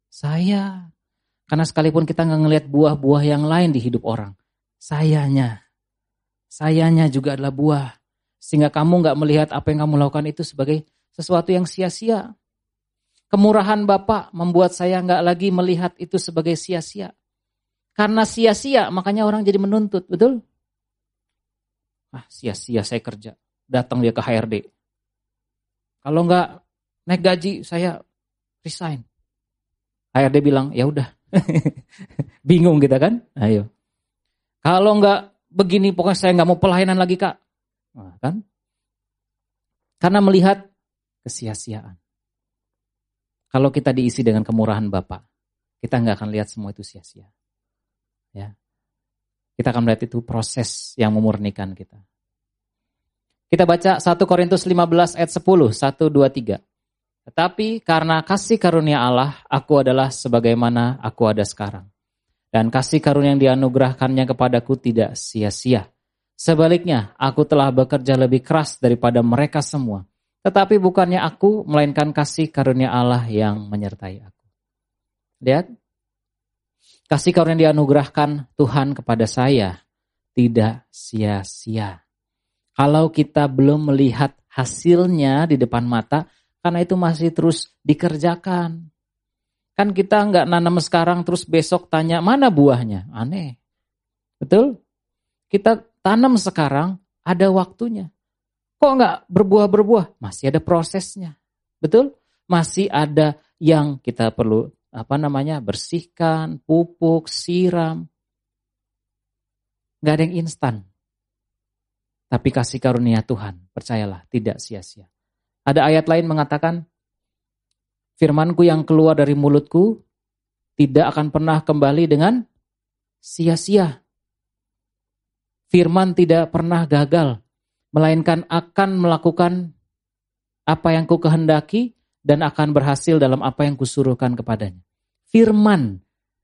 [SPEAKER 1] saya. Karena sekalipun kita nggak ngelihat buah-buah yang lain di hidup orang, sayanya, sayanya juga adalah buah. Sehingga kamu nggak melihat apa yang kamu lakukan itu sebagai sesuatu yang sia-sia. Kemurahan Bapak membuat saya nggak lagi melihat itu sebagai sia-sia. Karena sia-sia, makanya orang jadi menuntut, betul? Ah, sia-sia saya kerja. Datang dia ke HRD. Kalau nggak naik gaji, saya resign. HRD bilang, ya udah. [laughs] Bingung kita kan? Ayo. Kalau nggak begini, pokoknya saya nggak mau pelayanan lagi kak. Nah, kan? Karena melihat kesia-siaan. Kalau kita diisi dengan kemurahan Bapak, kita nggak akan lihat semua itu sia-sia. Ya. Kita akan melihat itu proses yang memurnikan kita. Kita baca 1 Korintus 15 ayat 10, 1, 2, 3. Tetapi karena kasih karunia Allah, aku adalah sebagaimana aku ada sekarang. Dan kasih karunia yang dianugerahkannya kepadaku tidak sia-sia. Sebaliknya, aku telah bekerja lebih keras daripada mereka semua. Tetapi bukannya aku, melainkan kasih karunia Allah yang menyertai aku. Lihat, kasih karunia dianugerahkan Tuhan kepada saya tidak sia-sia. Kalau kita belum melihat hasilnya di depan mata, karena itu masih terus dikerjakan. Kan kita nggak nanam sekarang terus besok tanya mana buahnya, aneh. Betul? Kita tanam sekarang ada waktunya. Kok nggak berbuah-berbuah? Masih ada prosesnya. Betul? Masih ada yang kita perlu apa namanya bersihkan, pupuk, siram. Nggak ada yang instan. Tapi kasih karunia Tuhan, percayalah, tidak sia-sia. Ada ayat lain mengatakan, firmanku yang keluar dari mulutku tidak akan pernah kembali dengan sia-sia firman tidak pernah gagal, melainkan akan melakukan apa yang ku kehendaki dan akan berhasil dalam apa yang kusuruhkan kepadanya. Firman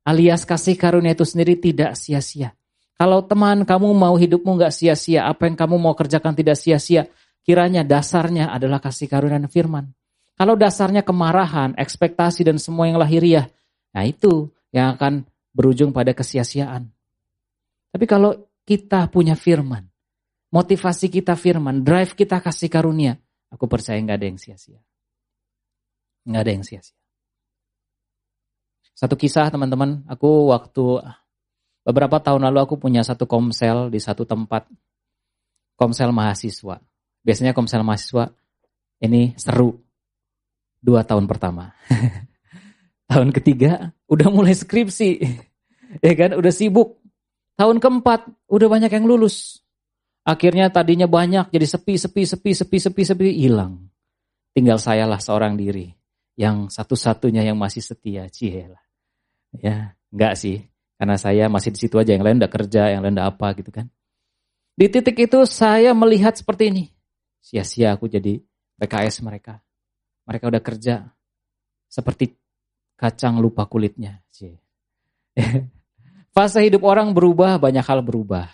[SPEAKER 1] alias kasih karunia itu sendiri tidak sia-sia. Kalau teman kamu mau hidupmu nggak sia-sia, apa yang kamu mau kerjakan tidak sia-sia, kiranya dasarnya adalah kasih karunia dan firman. Kalau dasarnya kemarahan, ekspektasi dan semua yang lahiriah, nah itu yang akan berujung pada kesia-siaan. Tapi kalau kita punya firman, motivasi kita firman, drive kita kasih karunia, aku percaya nggak ada yang sia-sia. Nggak ada yang sia-sia. Satu kisah teman-teman, aku waktu beberapa tahun lalu aku punya satu komsel di satu tempat. Komsel mahasiswa. Biasanya komsel mahasiswa ini seru. Dua tahun pertama. [laughs] tahun ketiga udah mulai skripsi. [laughs] ya kan, udah sibuk. Tahun keempat udah banyak yang lulus. Akhirnya tadinya banyak jadi sepi, sepi, sepi, sepi, sepi, sepi, hilang. Tinggal sayalah seorang diri yang satu-satunya yang masih setia. Cielah. Ya, enggak sih. Karena saya masih di situ aja, yang lain udah kerja, yang lain udah apa gitu kan. Di titik itu saya melihat seperti ini. Sia-sia aku jadi PKS mereka. Mereka udah kerja seperti kacang lupa kulitnya. [laughs] Fase hidup orang berubah, banyak hal berubah.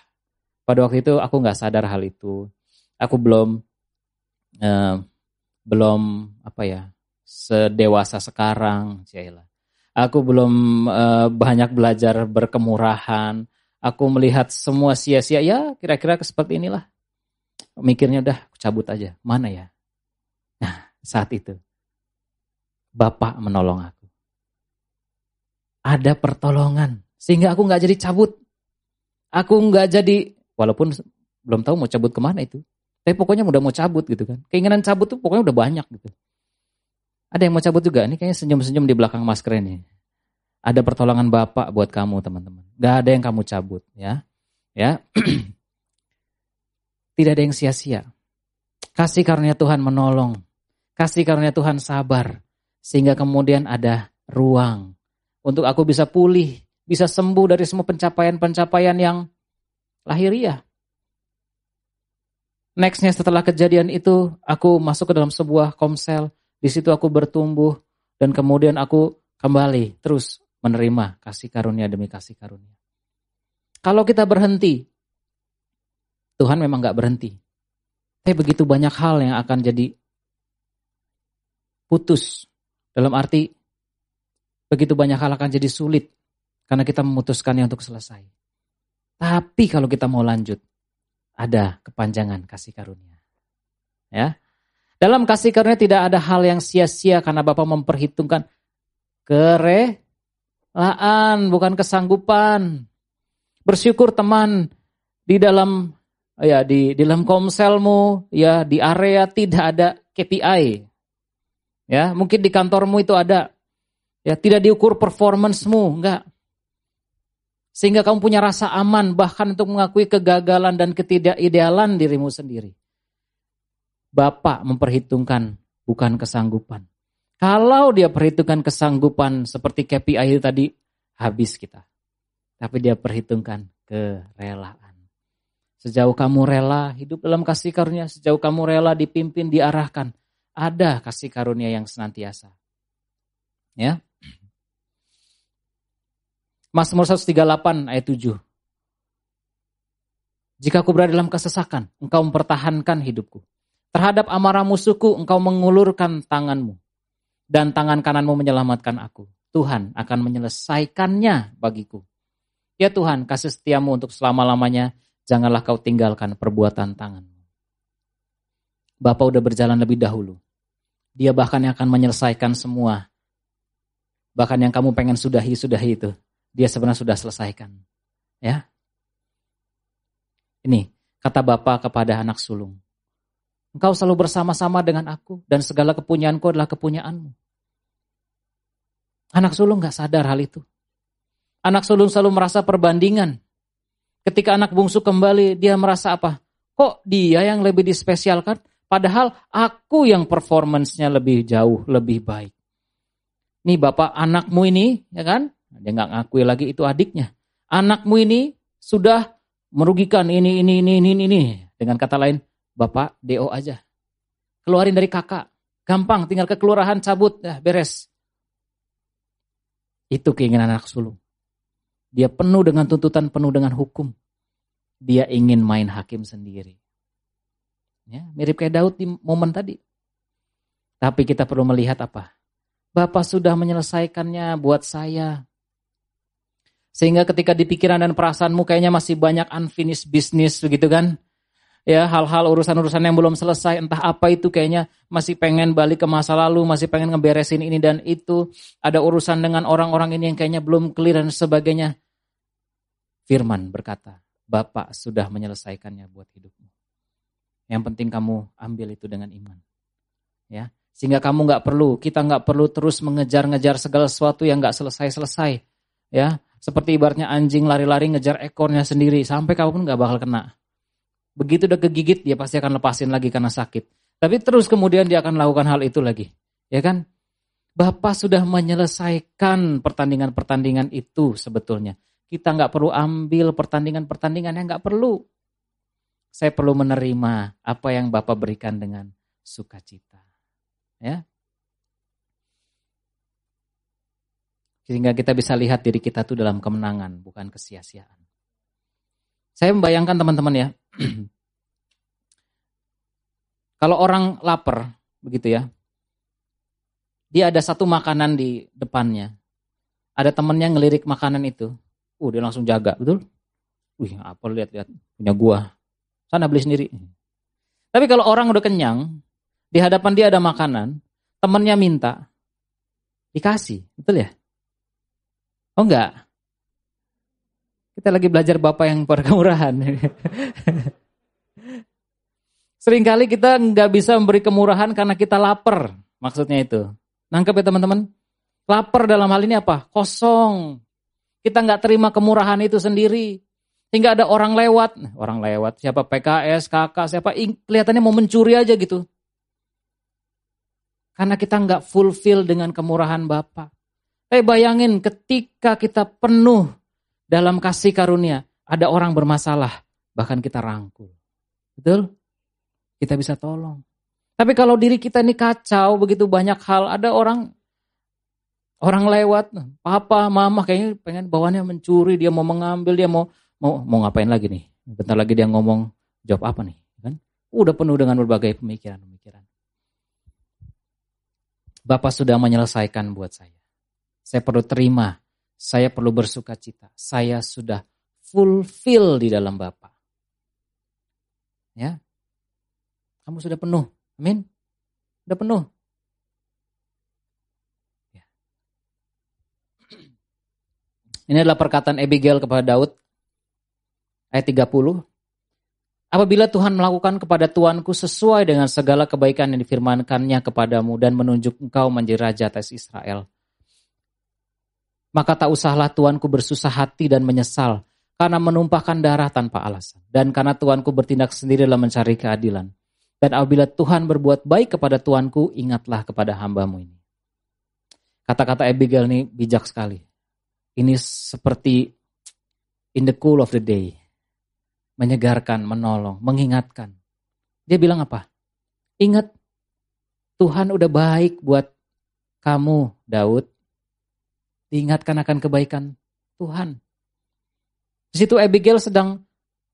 [SPEAKER 1] Pada waktu itu aku nggak sadar hal itu. Aku belum eh, belum apa ya sedewasa sekarang, Cila. Aku belum eh, banyak belajar berkemurahan. Aku melihat semua sia-sia. Ya kira-kira seperti inilah. Mikirnya udah cabut aja. Mana ya? Nah saat itu. Bapak menolong aku. Ada pertolongan. Sehingga aku nggak jadi cabut. Aku nggak jadi Walaupun belum tahu mau cabut ke mana itu. Tapi pokoknya udah mau cabut gitu kan. Keinginan cabut tuh pokoknya udah banyak gitu. Ada yang mau cabut juga. Ini kayaknya senyum-senyum di belakang masker ini. Ada pertolongan Bapak buat kamu teman-teman. Gak ada yang kamu cabut ya. Ya. [clears throat] Tidak ada yang sia-sia. Kasih karunia Tuhan menolong. Kasih karunia Tuhan sabar. Sehingga kemudian ada ruang. Untuk aku bisa pulih. Bisa sembuh dari semua pencapaian-pencapaian yang lahiriah. Nextnya setelah kejadian itu, aku masuk ke dalam sebuah komsel. Di situ aku bertumbuh dan kemudian aku kembali terus menerima kasih karunia demi kasih karunia. Kalau kita berhenti, Tuhan memang gak berhenti. Tapi begitu banyak hal yang akan jadi putus. Dalam arti, begitu banyak hal akan jadi sulit. Karena kita memutuskannya untuk selesai. Tapi kalau kita mau lanjut, ada kepanjangan kasih karunia. Ya. Dalam kasih karunia tidak ada hal yang sia-sia karena Bapak memperhitungkan kerelaan, bukan kesanggupan. Bersyukur teman di dalam ya di, di dalam komselmu, ya di area tidak ada KPI. Ya, mungkin di kantormu itu ada. Ya, tidak diukur performancemu, enggak. Sehingga kamu punya rasa aman bahkan untuk mengakui kegagalan dan ketidakidealan dirimu sendiri. Bapak memperhitungkan bukan kesanggupan. Kalau dia perhitungkan kesanggupan seperti KPI tadi, habis kita. Tapi dia perhitungkan kerelaan. Sejauh kamu rela hidup dalam kasih karunia, sejauh kamu rela dipimpin, diarahkan, ada kasih karunia yang senantiasa. Ya. Mazmur 138 ayat 7. Jika aku berada dalam kesesakan, engkau mempertahankan hidupku. Terhadap amarah musuhku, engkau mengulurkan tanganmu. Dan tangan kananmu menyelamatkan aku. Tuhan akan menyelesaikannya bagiku. Ya Tuhan, kasih setiamu untuk selama-lamanya. Janganlah kau tinggalkan perbuatan tanganmu. Bapak udah berjalan lebih dahulu. Dia bahkan yang akan menyelesaikan semua. Bahkan yang kamu pengen sudahi-sudahi itu dia sebenarnya sudah selesaikan. Ya. Ini kata Bapa kepada anak sulung. Engkau selalu bersama-sama dengan aku dan segala kepunyaanku adalah kepunyaanmu. Anak sulung gak sadar hal itu. Anak sulung selalu merasa perbandingan. Ketika anak bungsu kembali, dia merasa apa? Kok dia yang lebih dispesialkan? Padahal aku yang performancenya lebih jauh, lebih baik. Nih bapak anakmu ini, ya kan? Dia nggak ngakui lagi itu adiknya. Anakmu ini sudah merugikan ini, ini, ini, ini, ini. Dengan kata lain, bapak DO aja. Keluarin dari kakak. Gampang, tinggal ke kelurahan cabut, ya beres. Itu keinginan anak sulung. Dia penuh dengan tuntutan, penuh dengan hukum. dia ingin main hakim sendiri. Ya, mirip kayak Daud di momen tadi. Tapi kita perlu melihat apa? Bapak sudah menyelesaikannya buat saya. Sehingga ketika di pikiran dan perasaanmu kayaknya masih banyak unfinished business begitu kan? Ya, hal-hal urusan-urusan yang belum selesai, entah apa itu kayaknya masih pengen balik ke masa lalu, masih pengen ngeberesin ini dan itu. Ada urusan dengan orang-orang ini yang kayaknya belum clear dan sebagainya. Firman berkata, Bapak sudah menyelesaikannya buat hidupmu. Yang penting kamu ambil itu dengan iman. Ya, sehingga kamu nggak perlu, kita nggak perlu terus mengejar-ngejar segala sesuatu yang nggak selesai-selesai. Ya, seperti ibaratnya anjing lari-lari ngejar ekornya sendiri sampai kamu pun nggak bakal kena. Begitu udah kegigit dia pasti akan lepasin lagi karena sakit. Tapi terus kemudian dia akan lakukan hal itu lagi. Ya kan? Bapak sudah menyelesaikan pertandingan-pertandingan itu sebetulnya. Kita nggak perlu ambil pertandingan-pertandingan yang nggak perlu. Saya perlu menerima apa yang Bapak berikan dengan sukacita. Ya. Sehingga kita bisa lihat diri kita tuh dalam kemenangan, bukan kesia-siaan. Saya membayangkan teman-teman ya. [clears throat] Kalau orang lapar, begitu ya. Dia ada satu makanan di depannya. Ada temennya ngelirik makanan itu. Uh, dia langsung jaga, betul? Wih, apa lihat-lihat punya gua. Sana beli sendiri. Tapi kalau orang udah kenyang, di hadapan dia ada makanan, temennya minta, dikasih, betul ya? Oh enggak? Kita lagi belajar Bapak yang berkemurahan. [laughs] Seringkali kita nggak bisa memberi kemurahan karena kita lapar, maksudnya itu. Nangkep ya teman-teman? Lapar dalam hal ini apa? Kosong. Kita nggak terima kemurahan itu sendiri. Hingga ada orang lewat, orang lewat, siapa PKS, kakak, siapa, kelihatannya mau mencuri aja gitu. Karena kita nggak fulfill dengan kemurahan Bapak. Eh bayangin ketika kita penuh dalam kasih karunia, ada orang bermasalah, bahkan kita rangkul. Betul? Kita bisa tolong. Tapi kalau diri kita ini kacau, begitu banyak hal, ada orang Orang lewat, papa, mama kayaknya pengen bawaannya mencuri, dia mau mengambil, dia mau mau mau ngapain lagi nih? Bentar lagi dia ngomong jawab apa nih, kan? Udah penuh dengan berbagai pemikiran-pemikiran. Bapak sudah menyelesaikan buat saya. Saya perlu terima, saya perlu bersuka cita. Saya sudah fulfill di dalam Bapak. Ya. Kamu sudah penuh. Amin. Sudah penuh. Ini adalah perkataan Abigail kepada Daud. Ayat 30. Apabila Tuhan melakukan kepada Tuanku sesuai dengan segala kebaikan yang difirmankannya kepadamu dan menunjuk engkau menjadi raja atas Israel. Maka tak usahlah Tuanku bersusah hati dan menyesal karena menumpahkan darah tanpa alasan. Dan karena Tuanku bertindak sendiri dalam mencari keadilan. Dan apabila Tuhan berbuat baik kepada Tuanku, ingatlah kepada hambamu ini. Kata-kata Abigail ini bijak sekali. Ini seperti in the cool of the day. Menyegarkan, menolong, mengingatkan. Dia bilang apa? Ingat, Tuhan udah baik buat kamu, Daud. Diingatkan akan kebaikan Tuhan. Di situ Abigail sedang,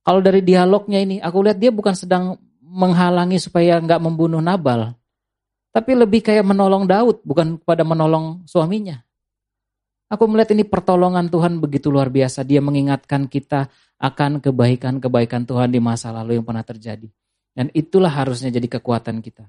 [SPEAKER 1] kalau dari dialognya ini, aku lihat dia bukan sedang menghalangi supaya nggak membunuh Nabal. Tapi lebih kayak menolong Daud, bukan kepada menolong suaminya. Aku melihat ini pertolongan Tuhan begitu luar biasa. Dia mengingatkan kita akan kebaikan-kebaikan Tuhan di masa lalu yang pernah terjadi. Dan itulah harusnya jadi kekuatan kita.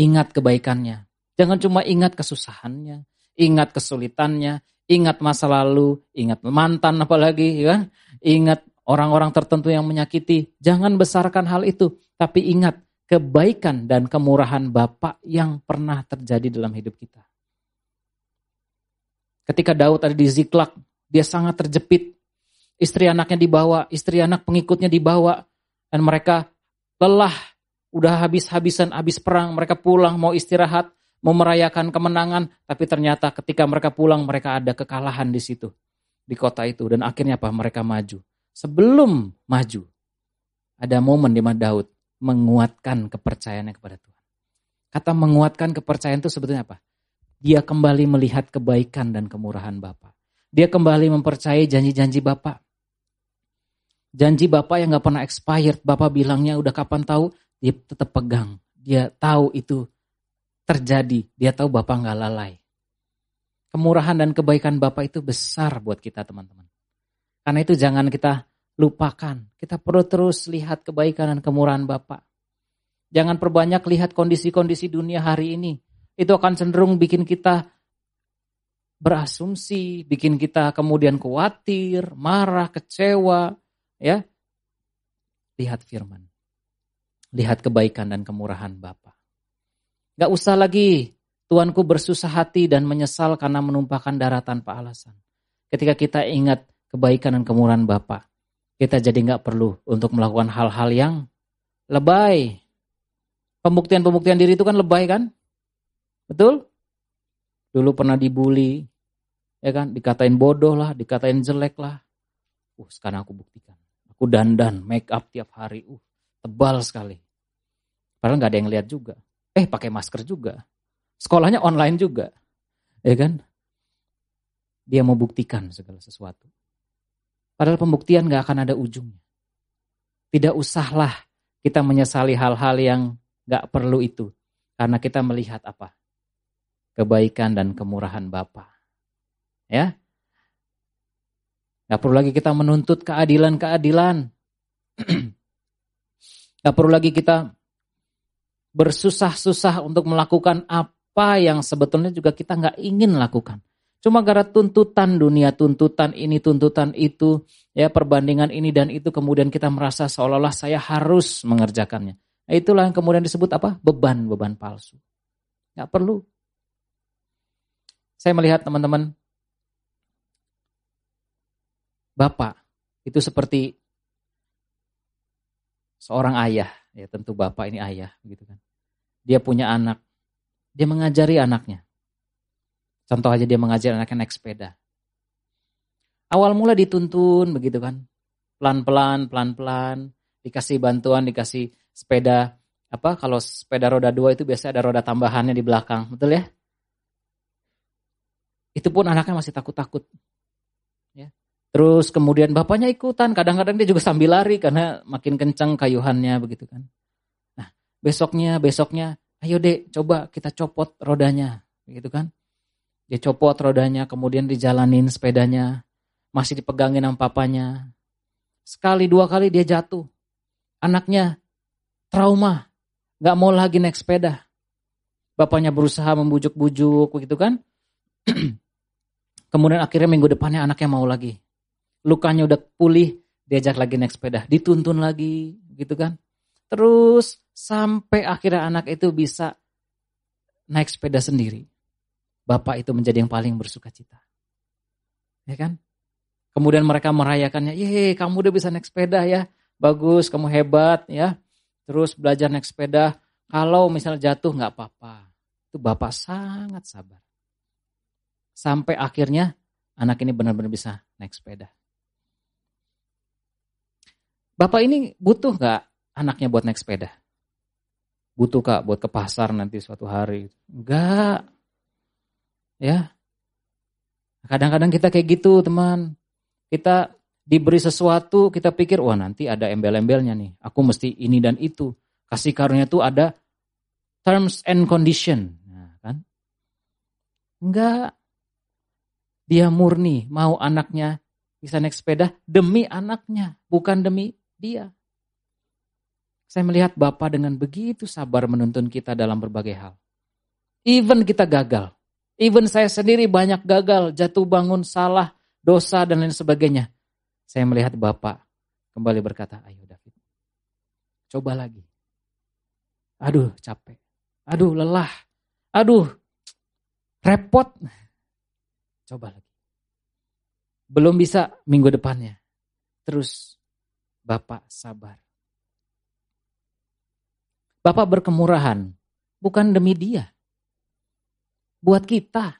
[SPEAKER 1] Ingat kebaikannya. Jangan cuma ingat kesusahannya, ingat kesulitannya, ingat masa lalu, ingat mantan apalagi, ya. Ingat orang-orang tertentu yang menyakiti. Jangan besarkan hal itu, tapi ingat kebaikan dan kemurahan Bapak yang pernah terjadi dalam hidup kita. Ketika Daud ada di Ziklag, dia sangat terjepit. Istri anaknya dibawa, istri anak pengikutnya dibawa. Dan mereka lelah, udah habis-habisan, habis perang. Mereka pulang, mau istirahat, mau merayakan kemenangan. Tapi ternyata ketika mereka pulang, mereka ada kekalahan di situ. Di kota itu. Dan akhirnya apa? Mereka maju. Sebelum maju, ada momen di mana Daud menguatkan kepercayaannya kepada Tuhan. Kata menguatkan kepercayaan itu sebetulnya apa? Dia kembali melihat kebaikan dan kemurahan Bapak. Dia kembali mempercayai janji-janji Bapak. Janji Bapak yang gak pernah expired, Bapak bilangnya udah kapan tahu, dia tetap pegang. Dia tahu itu terjadi, dia tahu Bapak gak lalai. Kemurahan dan kebaikan Bapak itu besar buat kita teman-teman. Karena itu jangan kita lupakan. Kita perlu terus lihat kebaikan dan kemurahan Bapak. Jangan perbanyak lihat kondisi-kondisi dunia hari ini. Itu akan cenderung bikin kita berasumsi, bikin kita kemudian khawatir, marah, kecewa, ya. Lihat firman. Lihat kebaikan dan kemurahan Bapa. Gak usah lagi Tuanku bersusah hati dan menyesal karena menumpahkan darah tanpa alasan. Ketika kita ingat kebaikan dan kemurahan Bapa, kita jadi nggak perlu untuk melakukan hal-hal yang lebay. Pembuktian-pembuktian diri itu kan lebay kan? Betul? Dulu pernah dibully, ya kan? Dikatain bodoh lah, dikatain jelek lah. Uh, sekarang aku buktikan. Aku dandan, make up tiap hari. Uh, tebal sekali. Padahal nggak ada yang lihat juga. Eh, pakai masker juga. Sekolahnya online juga. Ya kan? Dia mau buktikan segala sesuatu. Padahal pembuktian gak akan ada ujungnya. Tidak usahlah kita menyesali hal-hal yang gak perlu itu. Karena kita melihat apa? Kebaikan dan kemurahan Bapa. Ya, Gak perlu lagi kita menuntut keadilan-keadilan. [clears throat] Gak perlu lagi kita bersusah-susah untuk melakukan apa yang sebetulnya juga kita nggak ingin lakukan. Cuma gara tuntutan dunia, tuntutan ini, tuntutan itu, ya perbandingan ini dan itu kemudian kita merasa seolah-olah saya harus mengerjakannya. Nah, itulah yang kemudian disebut apa? Beban, beban palsu. Nggak perlu. Saya melihat teman-teman, Bapak itu seperti seorang ayah, ya tentu Bapak ini ayah, gitu kan. Dia punya anak, dia mengajari anaknya. Contoh aja dia mengajari anaknya naik sepeda. Awal mula dituntun begitu kan. Pelan-pelan, pelan-pelan. Dikasih bantuan, dikasih sepeda. Apa kalau sepeda roda dua itu biasanya ada roda tambahannya di belakang. Betul ya? Itu pun anaknya masih takut-takut. Ya. Terus kemudian bapaknya ikutan. Kadang-kadang dia juga sambil lari karena makin kencang kayuhannya begitu kan. Besoknya, besoknya ayo dek coba kita copot rodanya, gitu kan. Dia copot rodanya, kemudian dijalanin sepedanya, masih dipegangin sama papanya. Sekali dua kali dia jatuh. Anaknya trauma, gak mau lagi naik sepeda. Bapaknya berusaha membujuk-bujuk, begitu kan. [clears throat] Kemudian akhirnya minggu depannya anaknya mau lagi. Lukanya udah pulih, diajak lagi naik sepeda. Dituntun lagi, gitu kan. Terus sampai akhirnya anak itu bisa naik sepeda sendiri. Bapak itu menjadi yang paling bersuka cita. Ya kan? Kemudian mereka merayakannya, ye kamu udah bisa naik sepeda ya, bagus, kamu hebat ya. Terus belajar naik sepeda, kalau misalnya jatuh nggak apa-apa. Itu bapak sangat sabar. Sampai akhirnya anak ini benar-benar bisa naik sepeda. Bapak ini butuh nggak anaknya buat naik sepeda? Butuh kak buat ke pasar nanti suatu hari. Enggak. Ya. Kadang-kadang kita kayak gitu teman. Kita diberi sesuatu, kita pikir, wah nanti ada embel-embelnya nih. Aku mesti ini dan itu. Kasih karunia itu ada terms and condition. Nah, kan? Enggak. Dia murni mau anaknya bisa naik sepeda demi anaknya, bukan demi dia. Saya melihat Bapak dengan begitu sabar menuntun kita dalam berbagai hal. Even kita gagal. Even saya sendiri banyak gagal, jatuh bangun, salah, dosa, dan lain sebagainya. Saya melihat Bapak kembali berkata, ayo David, coba lagi. Aduh capek, aduh lelah, aduh repot. Coba lagi. Belum bisa minggu depannya. Terus Bapak sabar. Bapak berkemurahan bukan demi dia. Buat kita.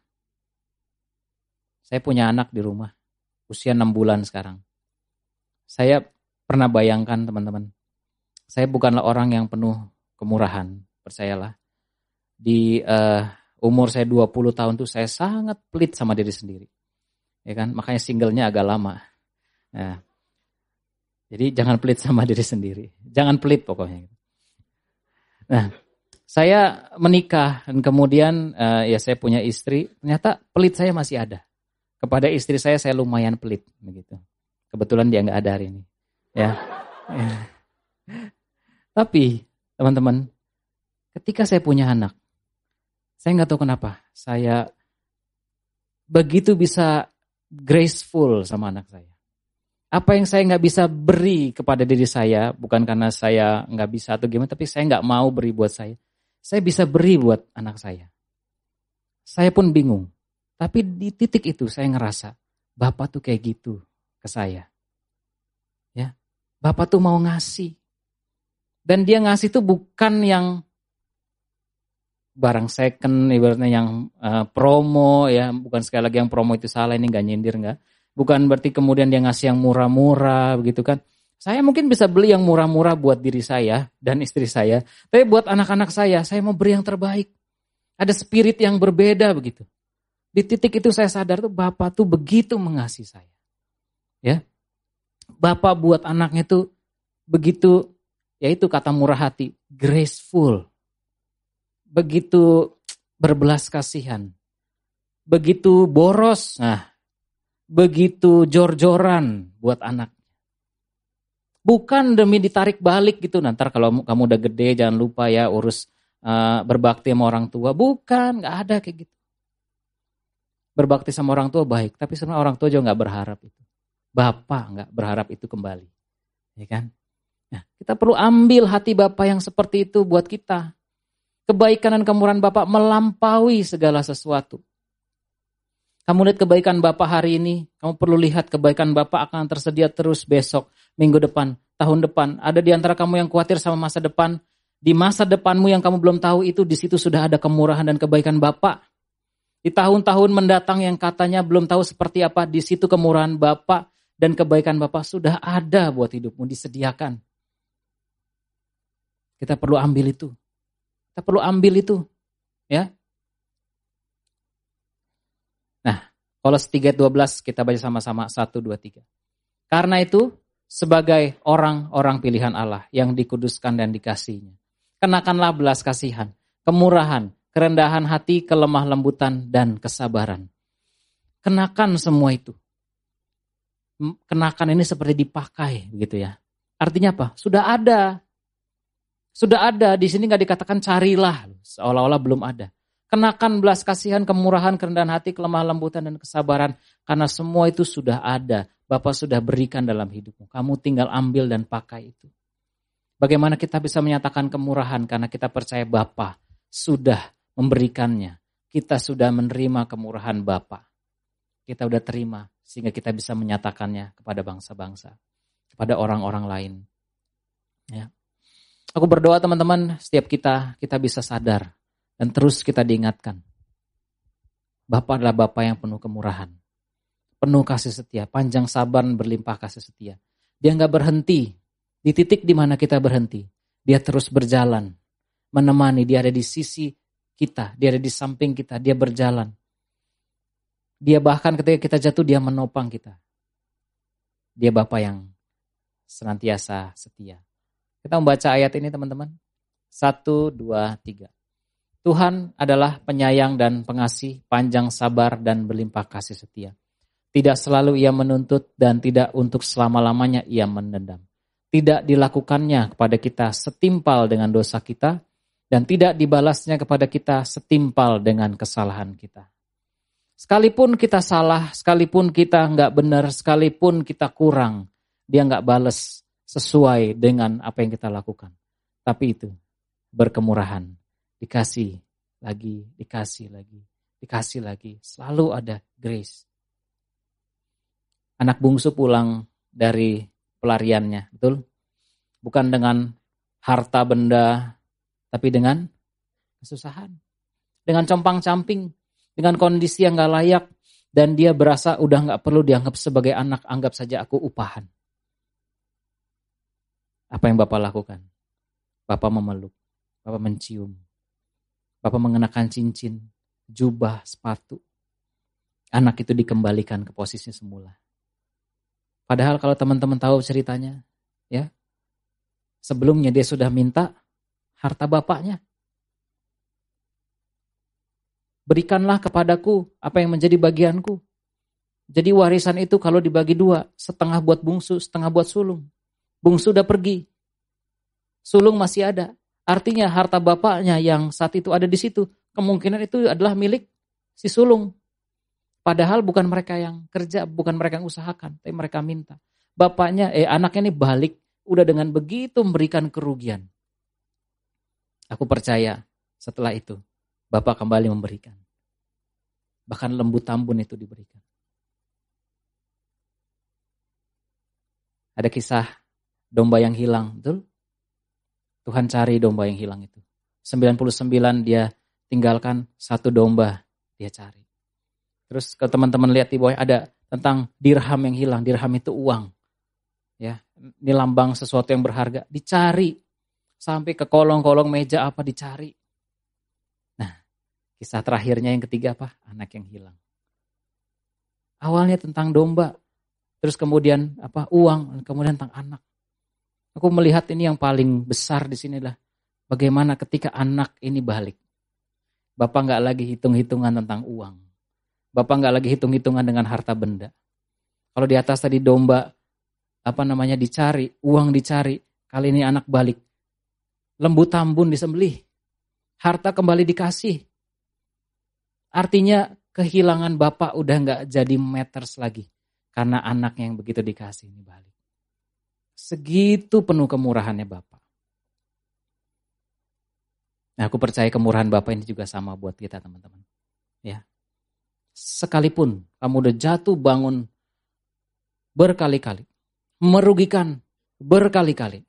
[SPEAKER 1] Saya punya anak di rumah, usia 6 bulan sekarang. Saya pernah bayangkan teman-teman, saya bukanlah orang yang penuh kemurahan, percayalah. Di uh, umur saya 20 tahun tuh saya sangat pelit sama diri sendiri. Ya kan? Makanya singlenya agak lama. Nah, Jadi jangan pelit sama [laughs] diri sendiri. Jangan pelit pokoknya. Nah, saya menikah dan kemudian uh, ya saya punya istri, ternyata pelit saya masih ada. Kepada istri saya saya lumayan pelit begitu. Kebetulan dia nggak ada hari ini. Ya. ya. Tapi teman-teman, ketika saya punya anak, saya nggak tahu kenapa saya begitu bisa graceful sama anak saya. Apa yang saya nggak bisa beri kepada diri saya, bukan karena saya nggak bisa atau gimana, tapi saya nggak mau beri buat saya saya bisa beri buat anak saya. Saya pun bingung. Tapi di titik itu saya ngerasa, Bapak tuh kayak gitu ke saya. Ya, Bapak tuh mau ngasih. Dan dia ngasih tuh bukan yang barang second, ibaratnya yang uh, promo ya, bukan sekali lagi yang promo itu salah ini nggak nyindir nggak. Bukan berarti kemudian dia ngasih yang murah-murah begitu kan. Saya mungkin bisa beli yang murah-murah buat diri saya dan istri saya. Tapi buat anak-anak saya, saya mau beri yang terbaik. Ada spirit yang berbeda begitu. Di titik itu saya sadar tuh Bapak tuh begitu mengasihi saya. Ya. Bapak buat anaknya tuh begitu, yaitu kata murah hati, graceful. Begitu berbelas kasihan. Begitu boros, nah, begitu jor-joran buat anak. Bukan demi ditarik balik gitu. Nanti kalau kamu udah gede jangan lupa ya urus uh, berbakti sama orang tua. Bukan, nggak ada kayak gitu. Berbakti sama orang tua baik, tapi sebenarnya orang tua juga nggak berharap itu. Bapak nggak berharap itu kembali, ya kan? Nah, kita perlu ambil hati Bapak yang seperti itu buat kita. Kebaikan dan kemurahan Bapak melampaui segala sesuatu. Kamu lihat kebaikan Bapak hari ini, kamu perlu lihat kebaikan Bapak akan tersedia terus besok, minggu depan, tahun depan. Ada di antara kamu yang khawatir sama masa depan, di masa depanmu yang kamu belum tahu itu, di situ sudah ada kemurahan dan kebaikan Bapak. Di tahun-tahun mendatang yang katanya belum tahu seperti apa, di situ kemurahan Bapak dan kebaikan Bapak sudah ada buat hidupmu, disediakan. Kita perlu ambil itu. Kita perlu ambil itu. Ya, Kolos 3:12 kita baca sama-sama 1 2 3. Karena itu sebagai orang-orang pilihan Allah yang dikuduskan dan dikasihnya. Kenakanlah belas kasihan, kemurahan, kerendahan hati, kelemah lembutan dan kesabaran. Kenakan semua itu. Kenakan ini seperti dipakai begitu ya. Artinya apa? Sudah ada. Sudah ada, di sini nggak dikatakan carilah, seolah-olah belum ada. Kenakan belas kasihan, kemurahan, kerendahan hati, kelemah lembutan, dan kesabaran. Karena semua itu sudah ada. Bapak sudah berikan dalam hidupmu. Kamu tinggal ambil dan pakai itu. Bagaimana kita bisa menyatakan kemurahan karena kita percaya Bapak sudah memberikannya. Kita sudah menerima kemurahan Bapak. Kita sudah terima sehingga kita bisa menyatakannya kepada bangsa-bangsa, kepada orang-orang lain. Ya. Aku berdoa teman-teman, setiap kita kita bisa sadar dan terus kita diingatkan. Bapak adalah Bapak yang penuh kemurahan. Penuh kasih setia, panjang sabar berlimpah kasih setia. Dia nggak berhenti di titik di mana kita berhenti. Dia terus berjalan, menemani. Dia ada di sisi kita, dia ada di samping kita, dia berjalan. Dia bahkan ketika kita jatuh, dia menopang kita. Dia Bapak yang senantiasa setia. Kita membaca ayat ini teman-teman. Satu, dua, tiga. Tuhan adalah penyayang dan pengasih, panjang sabar dan berlimpah kasih setia. Tidak selalu ia menuntut dan tidak untuk selama-lamanya ia mendendam. Tidak dilakukannya kepada kita setimpal dengan dosa kita dan tidak dibalasnya kepada kita setimpal dengan kesalahan kita. Sekalipun kita salah, sekalipun kita nggak benar, sekalipun kita kurang, dia nggak balas sesuai dengan apa yang kita lakukan. Tapi itu berkemurahan dikasih lagi, dikasih lagi, dikasih lagi. Selalu ada grace. Anak bungsu pulang dari pelariannya, betul? Bukan dengan harta benda, tapi dengan kesusahan. Dengan compang-camping, dengan kondisi yang gak layak, dan dia berasa udah gak perlu dianggap sebagai anak, anggap saja aku upahan. Apa yang Bapak lakukan? Bapak memeluk, Bapak mencium, Bapak mengenakan cincin, jubah, sepatu. Anak itu dikembalikan ke posisi semula. Padahal kalau teman-teman tahu ceritanya, Ya. Sebelumnya dia sudah minta harta bapaknya. Berikanlah kepadaku apa yang menjadi bagianku. Jadi warisan itu kalau dibagi dua, setengah buat bungsu, setengah buat sulung. Bungsu udah pergi. Sulung masih ada. Artinya harta bapaknya yang saat itu ada di situ, kemungkinan itu adalah milik si sulung. Padahal bukan mereka yang kerja, bukan mereka yang usahakan, tapi mereka minta. Bapaknya, eh anaknya ini balik, udah dengan begitu memberikan kerugian. Aku percaya setelah itu, Bapak kembali memberikan. Bahkan lembu tambun itu diberikan. Ada kisah domba yang hilang, betul? Tuhan cari domba yang hilang itu. 99 dia tinggalkan satu domba dia cari. Terus ke teman-teman lihat di bawah ada tentang dirham yang hilang. Dirham itu uang. Ya, ini lambang sesuatu yang berharga. Dicari sampai ke kolong-kolong meja apa dicari. Nah, kisah terakhirnya yang ketiga apa? Anak yang hilang. Awalnya tentang domba, Terus kemudian apa uang, kemudian tentang anak. Aku melihat ini yang paling besar di sini lah. Bagaimana ketika anak ini balik. Bapak nggak lagi hitung-hitungan tentang uang. Bapak nggak lagi hitung-hitungan dengan harta benda. Kalau di atas tadi domba, apa namanya dicari, uang dicari. Kali ini anak balik. Lembu tambun disembelih. Harta kembali dikasih. Artinya kehilangan bapak udah nggak jadi meters lagi. Karena anaknya yang begitu dikasih ini balik. Segitu penuh kemurahannya Bapak. Nah, aku percaya kemurahan Bapak ini juga sama buat kita teman-teman. Ya. Sekalipun kamu udah jatuh bangun berkali-kali. Merugikan berkali-kali.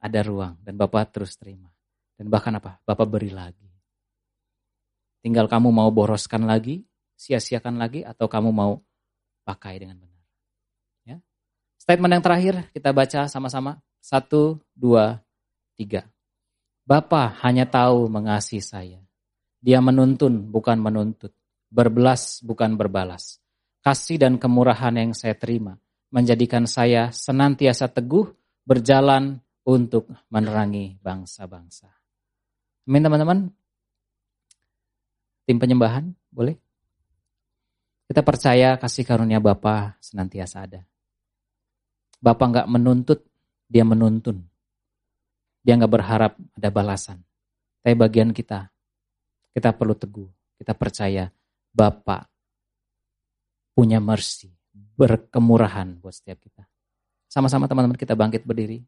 [SPEAKER 1] Ada ruang dan Bapak terus terima. Dan bahkan apa? Bapak beri lagi. Tinggal kamu mau boroskan lagi, sia-siakan lagi, atau kamu mau pakai dengan benar. Statement yang terakhir kita baca sama-sama. Satu, dua, tiga. Bapa hanya tahu mengasihi saya. Dia menuntun bukan menuntut. Berbelas bukan berbalas. Kasih dan kemurahan yang saya terima menjadikan saya senantiasa teguh berjalan untuk menerangi bangsa-bangsa. Amin teman-teman. Tim penyembahan, boleh? Kita percaya kasih karunia Bapa senantiasa ada. Bapa nggak menuntut, dia menuntun. Dia nggak berharap ada balasan. Tapi bagian kita, kita perlu teguh. Kita percaya Bapa punya mercy, berkemurahan buat setiap kita. Sama-sama teman-teman kita bangkit berdiri.